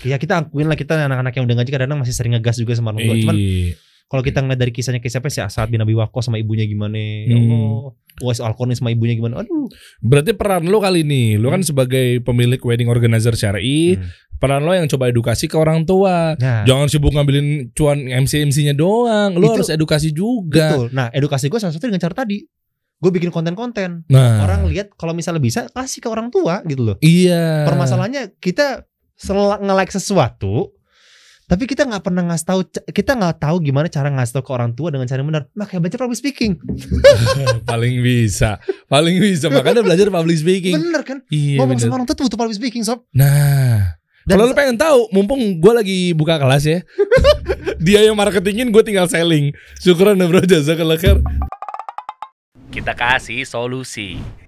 ya kita akuin lah kita anak-anak yang udah ngaji kadang-kadang masih sering ngegas juga sama orang tua. Cuman Iya. kalau kita ngeliat dari kisahnya kisah siapa sih saat bin Abi Waqqas sama ibunya gimana, ya Hmm. Allah, Uwais al sama ibunya gimana, aduh. Berarti peran lo kali ini, lo kan sebagai pemilik wedding organizer syari, Hmm. Peran lo yang coba edukasi ke orang tua. Nah, Jangan sibuk ngambilin cuan MC-MC-nya doang. Lo Itu- harus edukasi juga. betul. Nah edukasi gue salah satu dengan cara tadi, gue bikin konten-konten. Nah, Orang lihat kalau misalnya bisa kasih ke orang tua gitu loh. iya. Permasalahannya kita nge-like sesuatu tapi kita nggak pernah ngasih tahu kita nggak tahu gimana cara ngasih tahu ke orang tua dengan cara yang benar makanya baca public speaking paling bisa, paling bisa. Makanya belajar public speaking. bener kan Iya ngomong bener. sama orang tua tuh butuh public speaking sob Nah, kalau lo pengen tahu, mumpung gue lagi buka kelas ya, dia yang marketingin, gue tinggal selling. Syukuran ya bro, jazakallah khair. Kita kasih solusi.